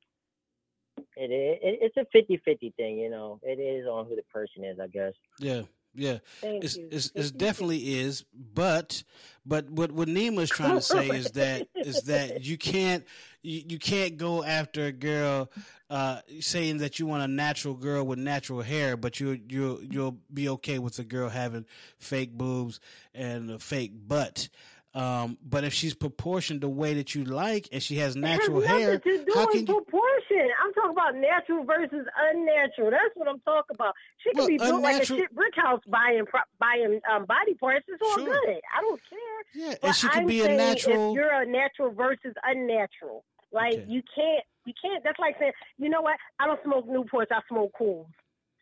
it, it it's a 50-50 thing. You know, it is on who the person is, I guess. Yeah, yeah. Thank it's, you. It's, it's definitely is, but but what what Nima's trying to say is that is that you can't you, you can't go after a girl uh, saying that you want a natural girl with natural hair, but you you you'll be okay with a girl having fake boobs and a fake butt. Um, but if she's proportioned the way that you like and she has natural has hair, to do how with can you? proportion. I'm talking about natural versus unnatural. That's what I'm talking about. She can Well, be built like a shit brick house buying buying um, body parts. It's all Sure. good. I don't care. Yeah, and But she could I'm be a natural- If you're a natural versus unnatural, like Okay. you can't, you can't. That's like saying, you know what? I don't smoke Newports. I smoke Cools.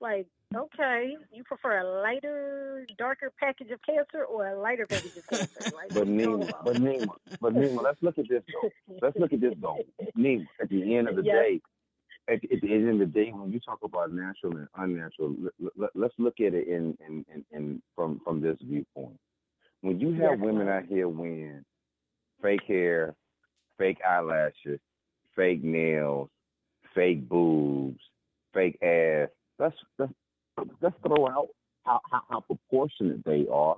Like, okay, you prefer a lighter, darker package of cancer or a lighter package of cancer? Like, But what you talking Nima, but Nima, but Nima, let's look at this though. Let's look at this though. Nima, at the end of the Yes. day, at, at the end of the day, when you talk about natural and unnatural, let, let, let's look at it in, in, in, in from from this viewpoint. when you have women out here wearing fake hair, fake eyelashes, fake nails, fake boobs, fake ass, let's let's, let's throw out how, how how proportionate they are.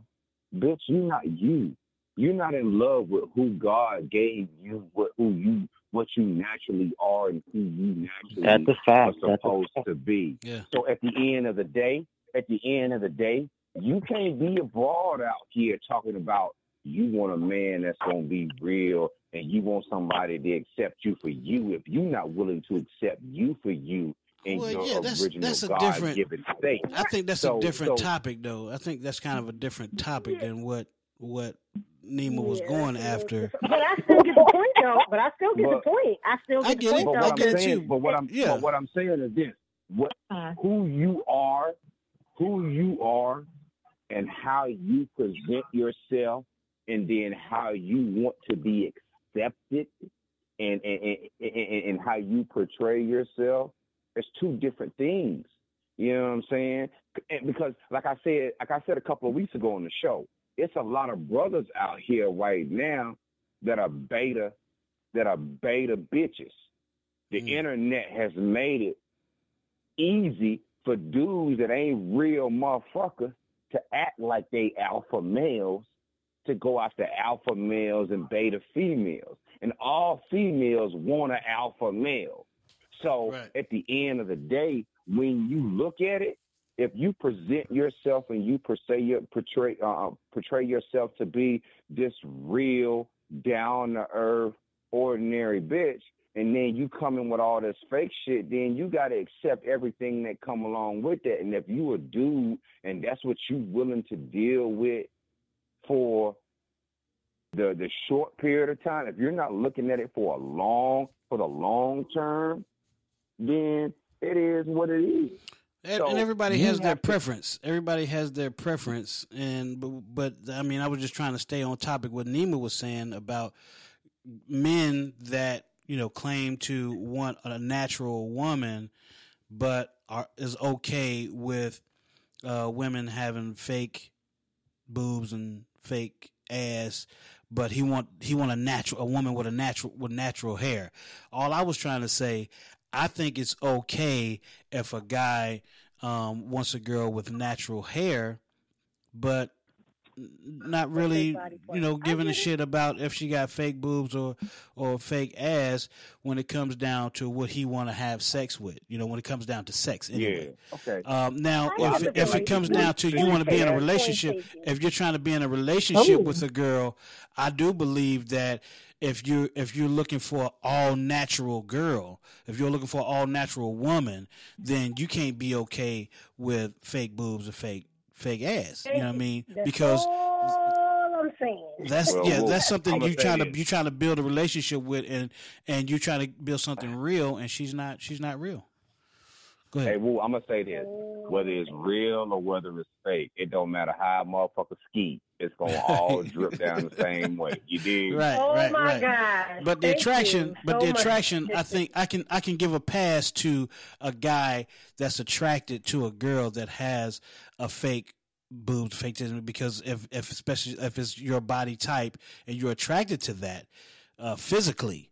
Bitch, you're not you. You're not in love with who God gave you, what who you what you naturally are and who you naturally That's a fact. are That's a supposed fact. to be. Yeah. So at the end of the day, at the end of the day, you can't be a broad out here talking about you want a man that's gonna be real and you want somebody to accept you for you if you're not willing to accept you for you in Well, your yeah, that's original that's a God different. given state. I think that's So- a different so- topic, though. I think that's kind of a different topic than what what Nima was going after. But I still get the point, though. But I still get But- the point. I still get I the get point, it. But though. what I'm saying, but what I'm Yeah. but what I'm saying is this: what uh-huh. who you are, who you are, and how you present yourself, and then how you want to be accepted, and and and, and, and how you portray yourself. It's two different things. You know what I'm saying? And because, like I said, like I said a couple of weeks ago on the show, it's a lot of brothers out here right now that are beta, that are beta bitches. The mm. internet has made it easy for dudes that ain't real motherfuckers to act like they alpha males to go after alpha males and beta females. And all females want an alpha male. So at the end of the day, when you look at it, if you present yourself and you portray your portray uh, portray yourself to be this real down to earth ordinary bitch, and then you come in with all this fake shit, then you got to accept everything that come along with that. And if you a dude and that's what you willing to deal with for the the short period of time, if you're not looking at it for a long for the long term, then it is what it is. And, So and everybody has their to- preference. Everybody has their preference, and but, but I mean, I was just trying to stay on topic. What Nima was saying about men that you know claim to want a natural woman, but are is okay with uh, women having fake boobs and fake ass. But he want he want a natural a woman with a natural with natural hair. All I was trying to say, I think it's okay if a guy um, wants a girl with natural hair, but not really, you know, giving a shit about if she got fake boobs or or fake ass when it comes down to what he want to have sex with. You know, when it comes down to sex. Anyway. Yeah. Okay. Um, now, Well, if I'm if it comes down to you want to be in a relationship, if you're trying to be in a relationship with a girl, I do believe that if you if you're looking for an all natural girl, if you're looking for an all natural woman, then you can't be okay with fake boobs or fake fake ass. You know what I mean? That's Because all I'm saying. that's Well, yeah, well, that's something you say trying to you trying to build a relationship with, and and you trying to build something real, and she's not she's not real. Go ahead. Hey, Woo, I'm gonna say this: whether it's real or whether it's fake, it don't matter how a motherfucker ski. It's gonna all drip down the same way. You do. Right, Oh right, my right. God. But the Thank attraction, but so the much. attraction, I think I can I can give a pass to a guy that's attracted to a girl that has a fake boobs, fake titties, because if if especially if it's your body type and you're attracted to that uh, physically,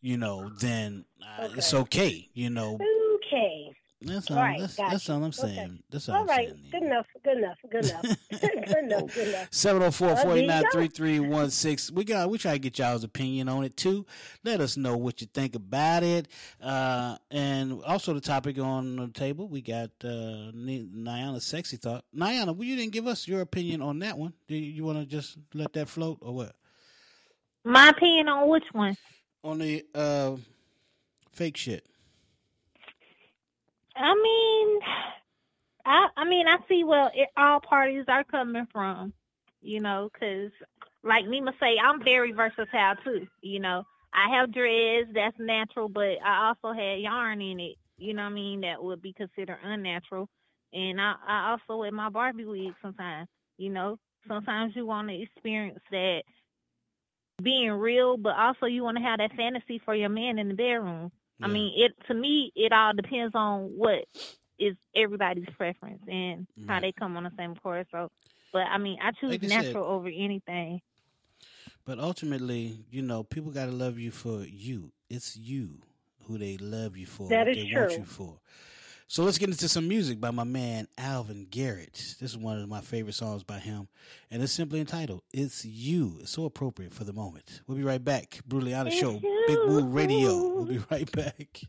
you know, then uh, it's okay. You know, Okay. That's All all. right, that's, that's all I'm Okay. saying. That's all, All I'm right. saying. Good enough. Good enough. Good enough. good enough. Good enough. 704 Well, there you 49 go. 3316. We got we try to get y'all's opinion on it too. Let us know what you think about it. Uh, and also the topic on the table, we got uh Niana's sexy thought. Niana, well, you didn't give us your opinion on that one. Do you, you want to just let that float or what? My opinion on which one? On the uh fake shit. I mean, I I mean I see where it, all parties are coming from, you know, 'cause like Nima say, I'm very versatile too. You know, I have dreads that's natural, but I also had yarn in it. You know what I mean? That would be considered unnatural. And I, I also wear my Barbie wig sometimes. You know, sometimes you want to experience that being real, but also you want to have that fantasy for your man in the bedroom. I mean, it to me, it all depends on what is everybody's preference and how they come on the same course. So But I mean, I choose Like they said- natural over anything. But ultimately, you know, people gotta love you for you. It's you who they love you for. That what is they want true. you for. So let's get into some music by my man Alvin Garrett. This is one of my favorite songs by him, and it's simply entitled "It's You." It's so appropriate for the moment. We'll be right back. Brutally Honest Show, Big Woo Radio. We'll be right back.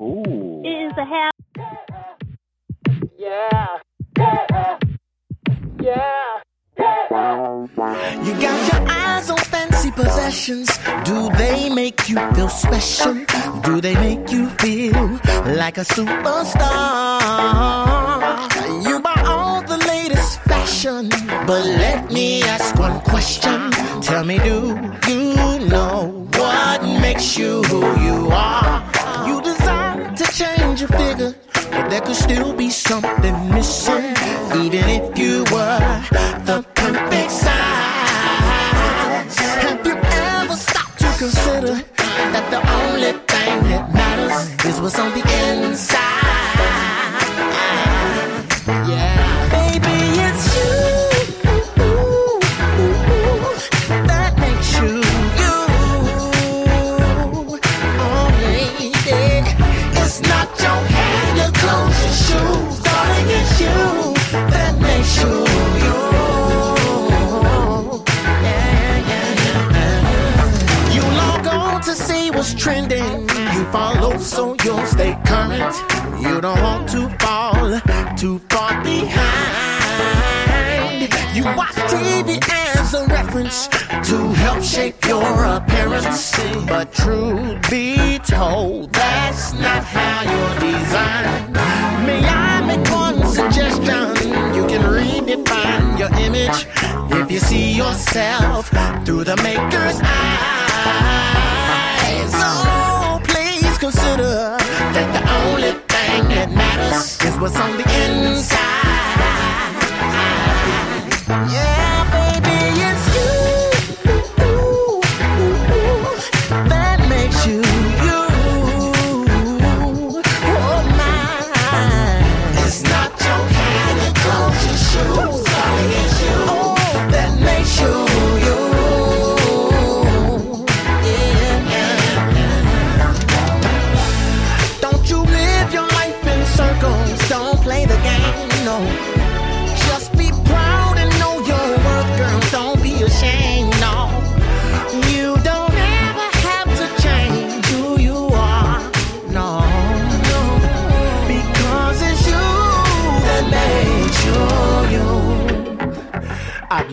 Ooh. Is a half. Yeah. Yeah. You got your eyes on fancy possessions. Do they make you feel special? Do they make you feel like a superstar? You buy all the latest fashion, but let me ask one question. Tell me, do you know what makes you who you are? You desire to change your figure, but there could still be something missing, even if you were the perfect size. Consider that the only thing that matters is what's on the inside? Yeah, baby, it's you that makes you you. Oh, lady, it's not your hair, your clothes, your shoes, darling, it's you that makes you trending. You follow so you'll stay current. You don't want to fall too far behind. You watch TV as a reference to help shape your appearance. But truth be told, that's not how you're designed. May I make one suggestion? You can redefine your image if you see yourself through the maker's eyes. So oh, please consider that the only thing that matters is what's on the inside. Yeah,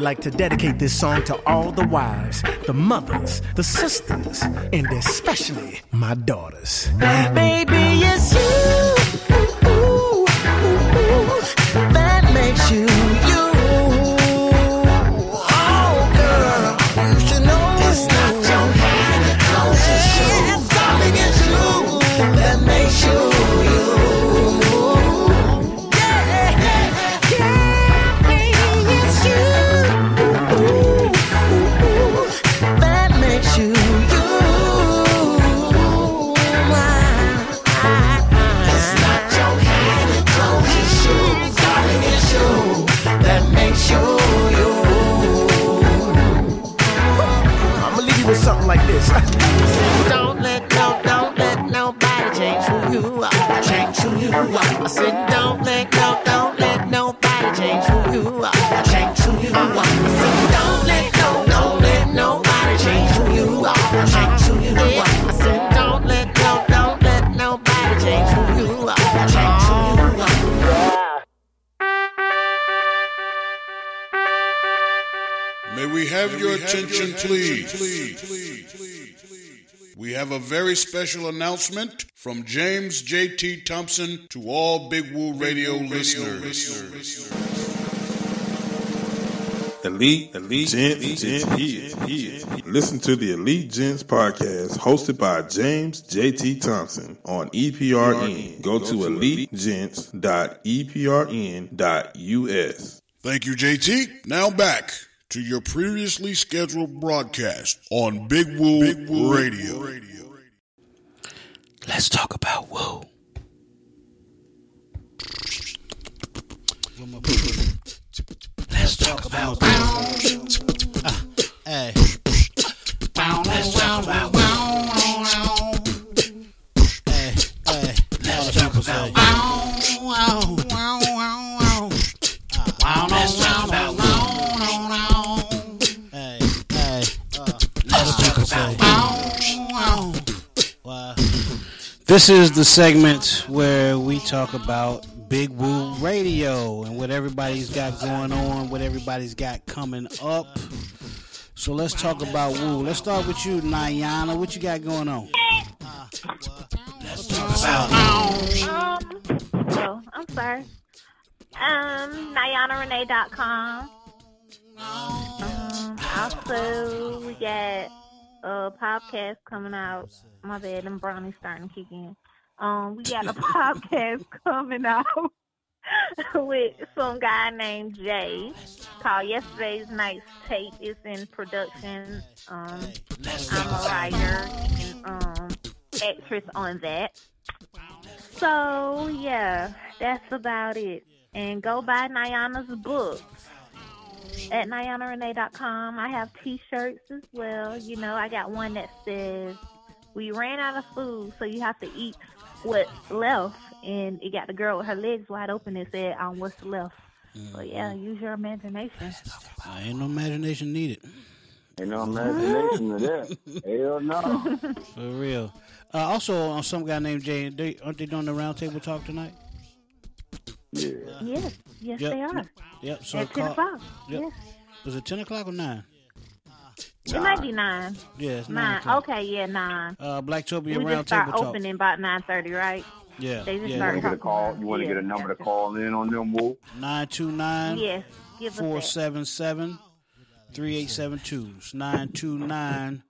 like to dedicate this song to all the wives, the mothers, the sisters, and especially my daughters. Baby, it's you Don't let no, don't let nobody change who you are. Change who you are. I said don't let no, don't let nobody change who you are. Change who you are. I said don't let no, don't let nobody change who you are. Change who you are. I said don't let no, don't let nobody change who you are. Change who you are. May we have your attention, please? We have a very special announcement from James J.T. Thompson to all Big Woo Radio listeners. Elite, Elite, Gents, Gents, he is, he is. Listen to the Elite Gents podcast hosted by James J.T. Thompson on EPRN. Go to E elitegents.eprn.us. Thank you, JT. Now back to your previously scheduled broadcast on Big Woo, Big Woo Radio. Let's talk about woo. Let's talk about. Hey. Let's talk about. Hey, hey. All the people say. This is the segment where we talk about Big Woo Radio and what everybody's got going on, what everybody's got coming up. So let's talk about Woo. Let's start with you, Niana. What you got going on? Let's talk about Um, oh, I'm sorry. Um, NianaRenee.com. Um, also, we got a podcast coming out. My bad, them brownies starting to kick in. Um, we got a podcast coming out with some guy named Jay called Yesterday's Night's Tape. It's in production. Um, I'm a writer and um, actress on that. So yeah, that's about it. And go buy Niana's books at NianaRenee.com. I have T-shirts as well. You know, I got one that says "We ran out of food, so you have to eat what's left." And it got the girl with her legs wide open and said, "On what's left." So yeah, use your imagination. Uh, ain't no imagination needed. Ain't no imagination to that. Hell no. For real. Uh, also, on some guy named Jay, they, aren't they doing the roundtable talk tonight? Yeah. Yes, yes, Yep. they are. Yep. So At 10 call- o'clock. Yep. Yes. Was it ten o'clock or nine? It might be nine. Yeah, it's nine Nine. o'clock. Okay, yeah, nine. Uh, Blacktopia we just roundtable start talk. opening about nine thirty, right? Yeah. They just yeah. You want to get a call? You want to Yeah, get a number to call in on them, Woo? Nine two nine. Yes, give us four that. seven seven three eight seven two. Nine two nine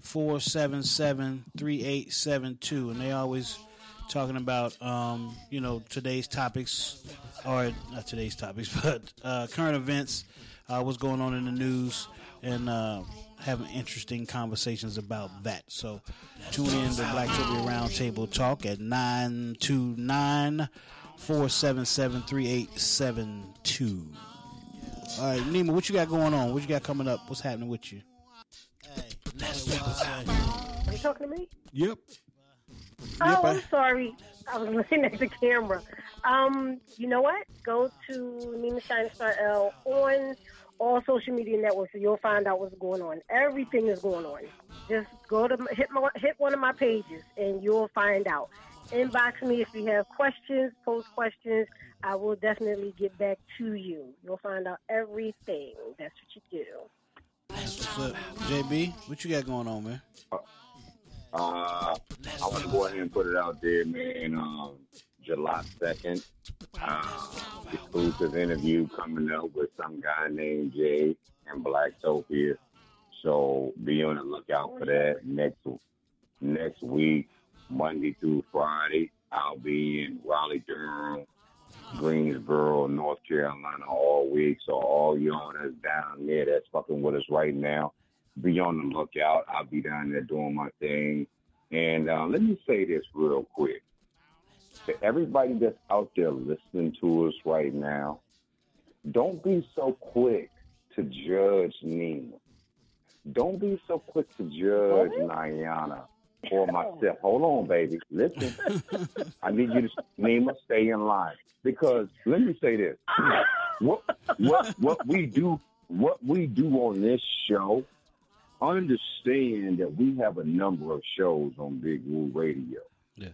four seven seven three eight seven two. And they always talking about um, you know, today's topics or not today's topics, but uh, current events, uh, what's going on in the news and uh, having interesting conversations about that. So tune in to Blacktopia Roundtable Talk at 929 477 3872. All right, Nima, what you got going on? What you got coming up? What's happening with you? Are you talking to me? Yep. Oh, Yep, I- I'm sorry. I was looking at the camera. Um, you know what? Go to Nima Shining Star L on all social media networks, and you'll find out what's going on. Everything is going on. Just go to hit my, hit one of my pages, and you'll find out. Inbox me if you have questions. Post questions. I will definitely get back to you. You'll find out everything. That's what you do. What's up, JB? What you got going on, man? Uh, I want to go ahead and put it out there, man. Um, July 2nd, uh, exclusive interview coming up with some guy named Jay and Blacktopia. So be on the lookout for that next next week, Monday through Friday. I'll be in Raleigh, Durham, Greensboro, North Carolina all week. So all y'all that's down there that's fucking with us right now, be on the lookout. I'll be down there doing my thing. And uh, let me say this real quick. To everybody that's out there listening to us right now, don't be so quick to judge Nima. Don't be so quick to judge Niana or myself. Hold on, baby. Listen. I need you to, Nima, stay in line. Because let me say this. What what what we do what we do on this show, understand that we have a number of shows on Big Woo Radio. Yeah.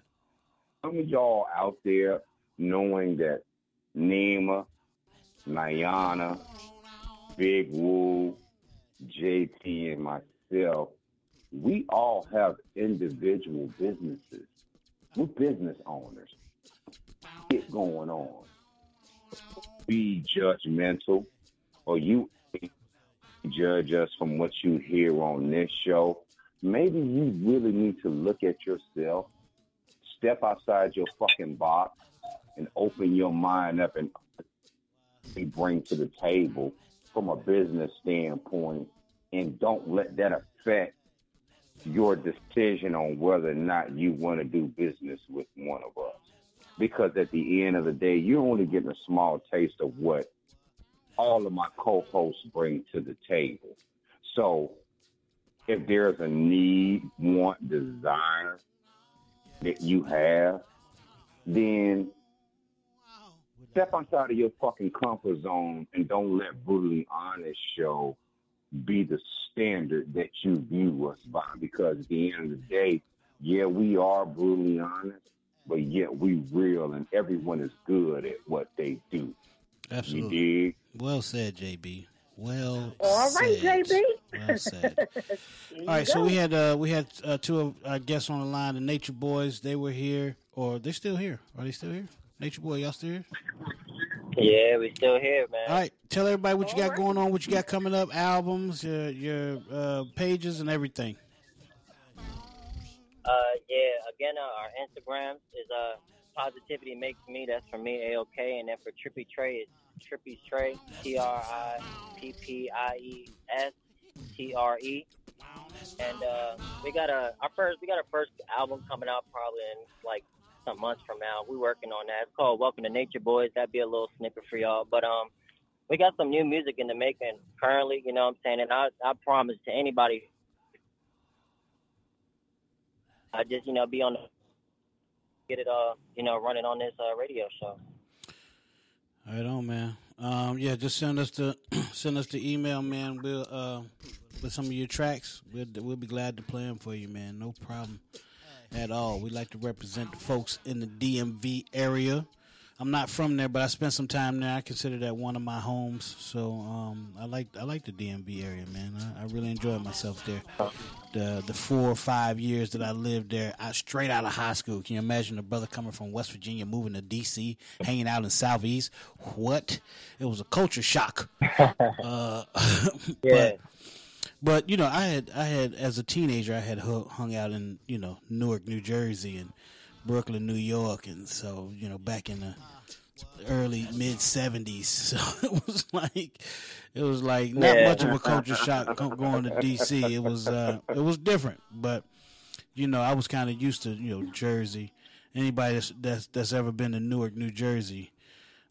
Some of y'all out there knowing that Nima, Niana, Big Woo, JT, and myself, we all have individual businesses. We're business owners. Get going on. Be judgmental, or you judge us from what you hear on this show. Maybe you really need to look at yourself, step outside your fucking box, and open your mind up and bring to the table from a business standpoint, and don't let that affect your decision on whether or not you want to do business with one of us. Because at the end of the day, you're only getting a small taste of what all of my co-hosts bring to the table. So if there's a need, want, desire that you have, then step outside of your fucking comfort zone and don't let brutally honest show be the standard that you view us by because at the end of the day yeah we are brutally honest but yet we real and everyone is good at what they do Absolutely. You dig Well said, JB. Well All right, said. JB. Well said. All right, you so we had uh, we had uh, two of our guests on the line, the Nature Boys. They were here, or they're still here? Are they still here? Nature Boy, y'all still here? Yeah, we still here, man. All right, tell everybody what you got going on, what you got coming up, albums, your your uh, pages, and everything. Uh, yeah. Again, uh, our Instagram is uh positivity makes me. That's for me, A O K. And then for Trippy Trey, it's Trippy Trey, T R I P P I E S T R E. And uh, we got a our first we got our first album coming out probably in like some months from now. We're working on that. It's called Welcome to Nature Boys. That'd be a little snippet for y'all. But um, we got some new music in the making currently. You know what I'm saying? And I I promise to anybody I just, you know, be on the get it uh, you know, running on this uh, radio show. Right, on man. Um, yeah, just send us the send us the email, man. We'll uh, with some of your tracks. We'll we'll be glad to play them for you, man. No problem at all. We like to represent the folks in the DMV area. I'm not from there, but I spent some time there. I consider that one of my homes. So um, I like I like the DMV area, man. I, I really enjoyed myself there. The the four or five years that I lived there, I straight out of high school. Can you imagine a brother coming from West Virginia, moving to DC, hanging out in Southeast? What? It was a culture shock. uh, but but you know, I had I had as a teenager, I had hung out in you know Newark, New Jersey, and Brooklyn, New York, and so you know back in the early mid seventies. So it was like it was like not Yeah. much of a culture shock going to DC. It was uh, it was different, but you know I was kind of used to you know Jersey. Anybody that's that's, that's ever been to Newark, New Jersey,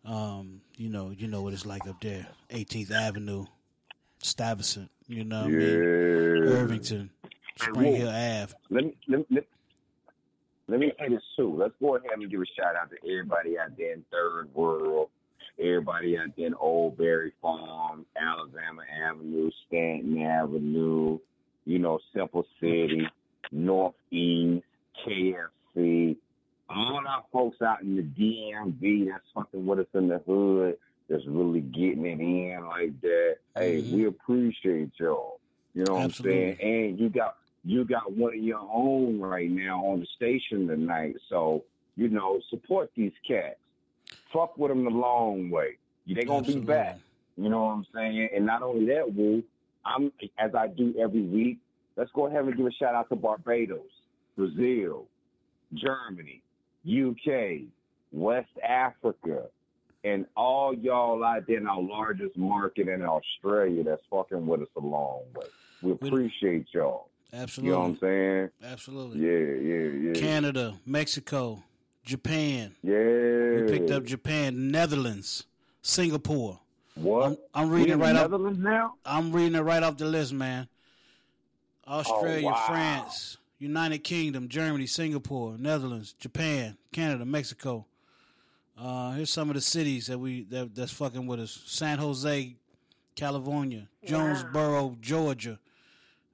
um, you know you know what it's like up there. 18th Avenue, Stuyvesant, you know what I mean? Irvington, Spring Hill Ave. Let me, let, me, let, me say this too. Let's go ahead and give a shout out to everybody out there in Third World, everybody out there in Old Barry Farm, Alabama Avenue, Stanton Avenue, you know, Simple City, Northeast, KFC, all our folks out in the DMV that's fucking with us in the hood, that's really getting it in like that. Hey, mm-hmm. we appreciate y'all. You know what I'm saying? And you got you got one of your own right now on the station tonight. So, you know, support these cats. Fuck with them the long way. They gonna be back. You know what I'm saying? And not only that, Woo, I'm as I do every week. Let's go ahead and give a shout out to Barbados, Brazil, Germany, UK, West Africa, and all y'all out there in our largest market in Australia that's fucking with us a long way. We appreciate y'all. Absolutely. You know what I'm saying? Absolutely. Yeah, yeah, yeah. Canada, Mexico, Japan. Yeah. We picked up Japan, Netherlands, Singapore. What? I'm, I'm reading it right off. Netherlands now? I'm reading it right off the list, man. Australia, Oh, wow. France, United Kingdom, Germany, Singapore, Netherlands, Japan, Canada, Mexico. Uh, here's some of the cities that we that, that's fucking with us: San Jose, California, Jonesboro, Georgia, uh,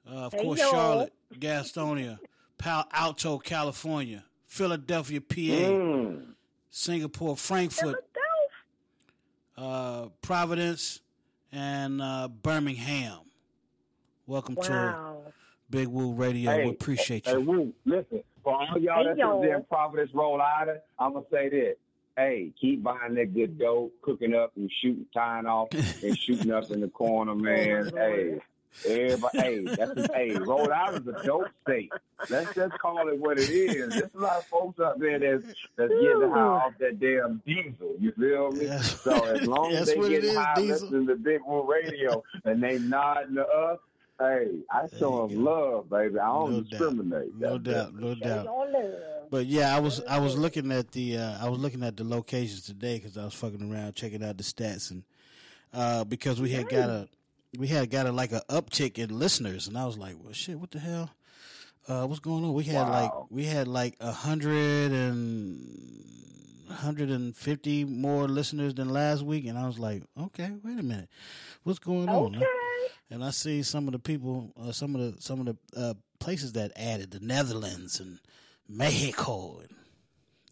of Hey, course yo. Charlotte, Gastonia, Palo Alto, California, Philadelphia, PA, Mm. Singapore, Frankfurt, uh, Providence, and uh, Birmingham. Welcome to Wow. Big Woo Radio. we appreciate Hey, you. Woo, listen, for all y'all Hey, that's y'all. in Providence, Rhode Island, I'm gonna say this. Hey, keep buying that good dope, cooking up and shooting, tying off and shooting up in the corner, man. hey, everybody, hey, that's a, hey, Rhode Island's a dope state. Let's just call it what it is. There's a lot of folks out there that's that's getting high off that damn diesel. You feel me? So as long as That's they what it get is, high diesel. listening to Big Woo Radio and they nodding to us, hey, I show them love, baby. I don't discriminate. No That's doubt, it. no doubt. Your love. But yeah, I was I was looking at the uh, I was looking at the locations today because I was fucking around checking out the stats and uh, because we had got a we had got a like a uptick in listeners, and I was like, well, shit, what the hell? Uh, what's going on? We had like we had like a hundred and 150 more listeners than last week, and I was like, okay, wait a minute, what's going on? Okay. And I see some of the people, uh, some of the some of the uh, places that added the Netherlands and Mexico, and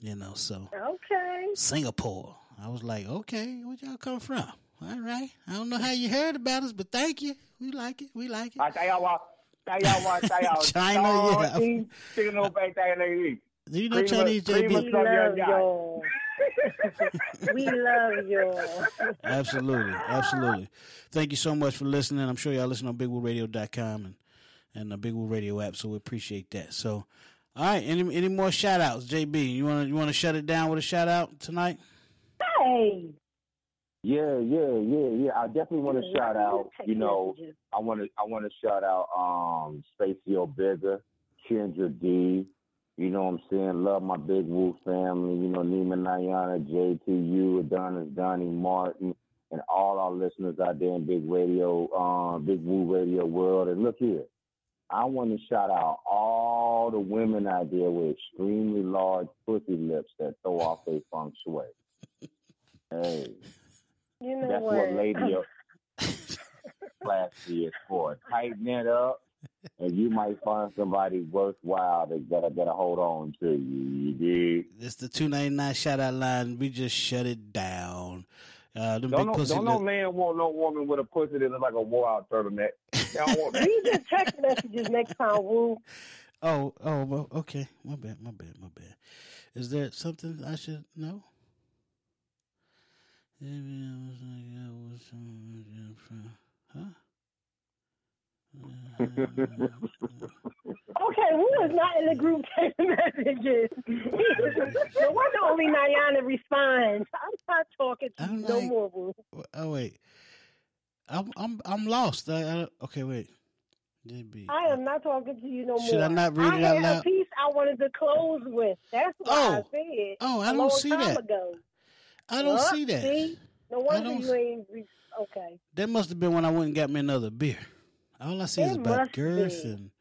you know, so Okay. Singapore. I was like, okay, where y'all come from? All right, I don't know how you heard about us, but thank you. We like it. We like it. I tell y'all what, tell y'all what, tell y'all. China, yeah. Don't chicken no bang thing like this. Do you know Chinese JB? some young love y'all. we love y'all. Absolutely, absolutely. Thank you so much for listening. I'm sure y'all listen on BigWooRadio.com and and the Big Woo Radio app, so we appreciate that. So, all right, any any more shout outs, JB? You want to you want to shut it down with a shout out tonight? Hey. Yeah, yeah, yeah, yeah. I definitely want to shout out. You know, messages. I want to, I want to shout out um Stacey O'Bigger, Kendra D. You know what I'm saying? Love my Big Woo family. You know, Nima Niana, JTU, Adonis, Donnie Martin, and all our listeners out there in Big Radio, um, Big Woo Radio world. And look here, I want to shout out all the women out there with extremely large pussy lips that throw off their feng shui. Hey. You know That's what? what lady classy is for. Tighten it up, and you might find somebody worthwhile that gotta gotta hold on to you. You dig? It's the two ninety nine shout out line. We just shut it down. Uh, them Don't big no, pussy don't no man want no woman with a pussy that looks like a wore out turtleneck. They don't Read the text messages next time, Woo. Oh, oh, well, okay. My bad, my bad, my bad. Is there something I should know? Huh? Okay, Woo is not in the group text messages. no wonder only Niana responds. I'm not talking to you no more, Woo. Oh wait, I'm I'm I'm lost. I, I, okay, wait. JB. I am not talking to you no more. Should I not read I it out had a piece I wanted to close with. That's what I Oh. said. Oh, I a don't long see time that. Ago. I don't see that. See? No wonder you ain't. Re- okay. That must have been when I went and got me another beer. All I see is about girth be. and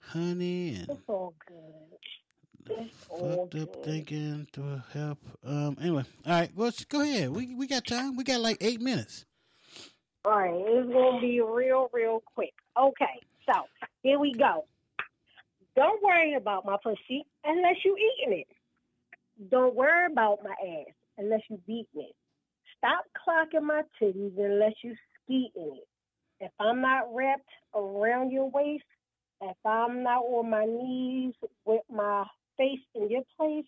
honey and It's all good. It's all fucked up good. thinking to help. Um. Anyway, all right. Well, go ahead. We we got time. We got like eight minutes. All right, it's gonna be real, real quick. Okay, so here we go. Don't worry about my pussy unless you eating it. Don't worry about my ass unless you beating it. Stop clocking my titties unless you skeeting it. If I'm not wrapped around your waist, if I'm not on my knees with my face in your place,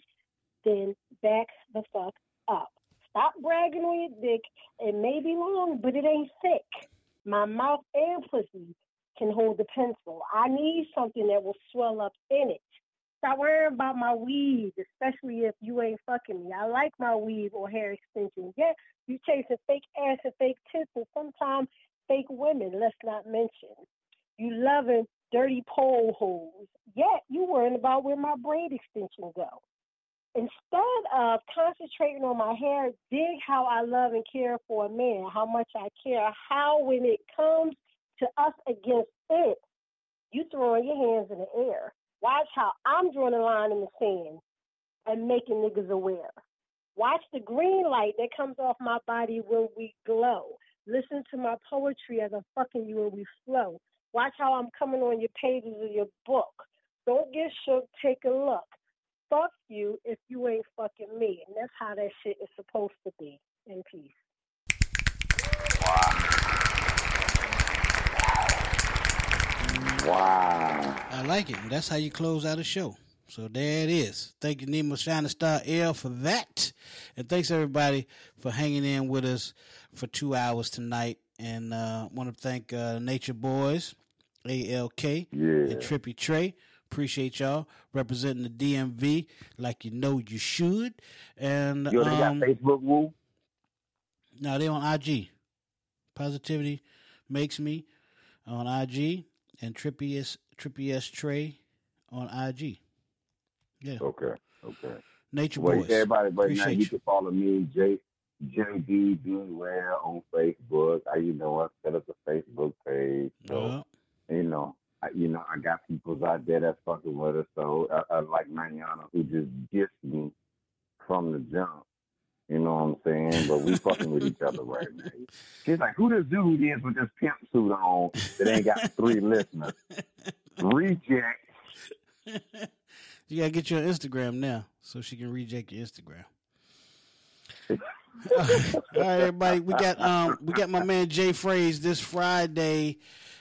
then back the fuck up. Stop bragging on your dick. It may be long, but it ain't thick. My mouth and pussy can hold the pencil. I need something that will swell up in it. Stop worrying about my weave, especially if you ain't fucking me. I like my weave or hair extensions. Yeah, you chasing fake ass and fake tits and sometimes fake women, let's not mention. You loving dirty pole holes. Yet you worrying about where my braid extensions go. Instead of concentrating on my hair, dig how I love and care for a man, how much I care, how when it comes to us against it, you throwing your hands in the air. Watch how I'm drawing a line in the sand and making niggas aware. Watch the green light that comes off my body when we glow. Listen to my poetry as I'm fucking you and we flow. Watch how I'm coming on your pages of your book. Don't get shook, take a look. Fuck you if you ain't fucking me. And that's how that shit is supposed to be. In peace. Wow. I like it. That's how you close out a show. So there it is. Thank you, Nima Shining Star L, for that. And thanks, everybody, for hanging in with us for two hours tonight. And uh, want to thank uh, Nature Boys, AOK, and Trippy Trey. Appreciate y'all representing the DMV like you know you should. And Yo, they got um, Facebook, Woo? no, they on IG. Positivity makes me on IG and Trippy S Trippy Trey on IG. Yeah. Okay, okay. Nature well, Boys. everybody right now, you you. can follow me, J JB Beware on Facebook. I, you know, I set up a Facebook page. So, you know, I, you know, I got people out there that's fucking with us. So, I, I like Manana who just gets me from the jump. You know what I'm saying? But we fucking with each other right now. She's like, who this dude is with this pimp suit on that ain't got three listeners? Reject. You gotta get you on Instagram now so she can reject your Instagram. All right, everybody. We got um we got my man Jay Phrase this Friday.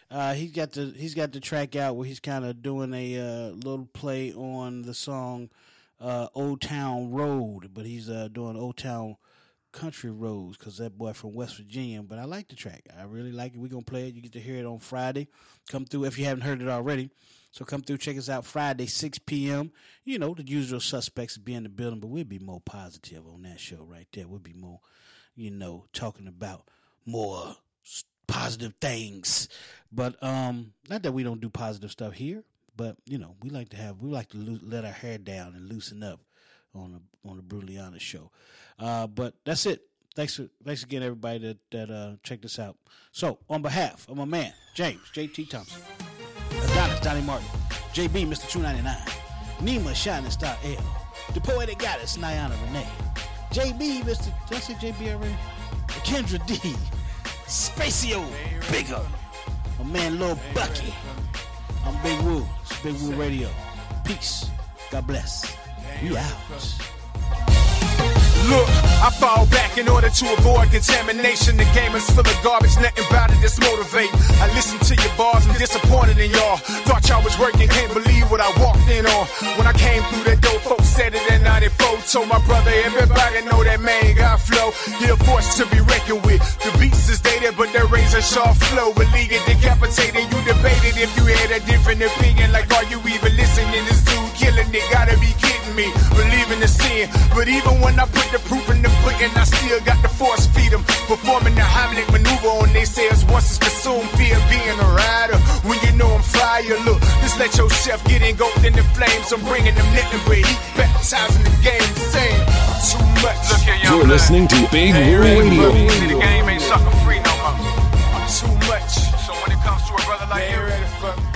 Uh, he's got the he's got the track out where he's kind of doing a uh, little play on the song uh, "Old Town Road," but he's uh, doing "Old Town Country Roads" because that boy from West Virginia. But I like the track. I really like it. We're gonna play it. You get to hear it on Friday. Come through if you haven't heard it already. So come through, check us out Friday, 6 p.m. You know, the usual suspects be in the building, but we'll be more positive on that show right there. We'll be more, you know, talking about more positive things. But um, not that we don't do positive stuff here, but you know, we like to have we like to lo- let our hair down and loosen up on the on the honest show. Uh, but that's it. Thanks for, thanks again, everybody that that uh, checked us out. So, on behalf of my man James JT Thompson, Adonis Donnie Martin, JB Mr. 299, Nima Shining Star L, the poetic goddess Niana Renee, JB Mr. Did I say JB already? Kendra D, Spacio Bigger, my man Lil Bucky. I'm Big Woo. It's Big Woo Radio. Peace. God bless. We out. Look, I fall back in order to avoid contamination. The game is full of garbage, nothing about it that's motivate. I listen to your bars, I'm disappointed in y'all. Thought y'all was working, can't believe what I walked in on. When I came through that door, folks said it in 94. Told my brother, everybody know that man got flow. He a force to be reckoned with. The beats is dated, but their razor sharp flow. It decapitated. You debated if you had a different opinion. Like, are you even listening? This dude killing it, gotta be kidding me. Believing the sin, but even when I put the proof in the pudding, I still got the force feed them. Performing the Heimlich maneuver on they says once it's consumed, fear being a rider. When you know I'm fire, look, just let your chef get engulfed in the flames. I'm bringing them nothing but heat, baptizing the game, saying too much. Look here, You're listening to Big Woo Radio. See, the game ain't sucker free no more. I'm too much. So when it comes to a brother like you, ready for me.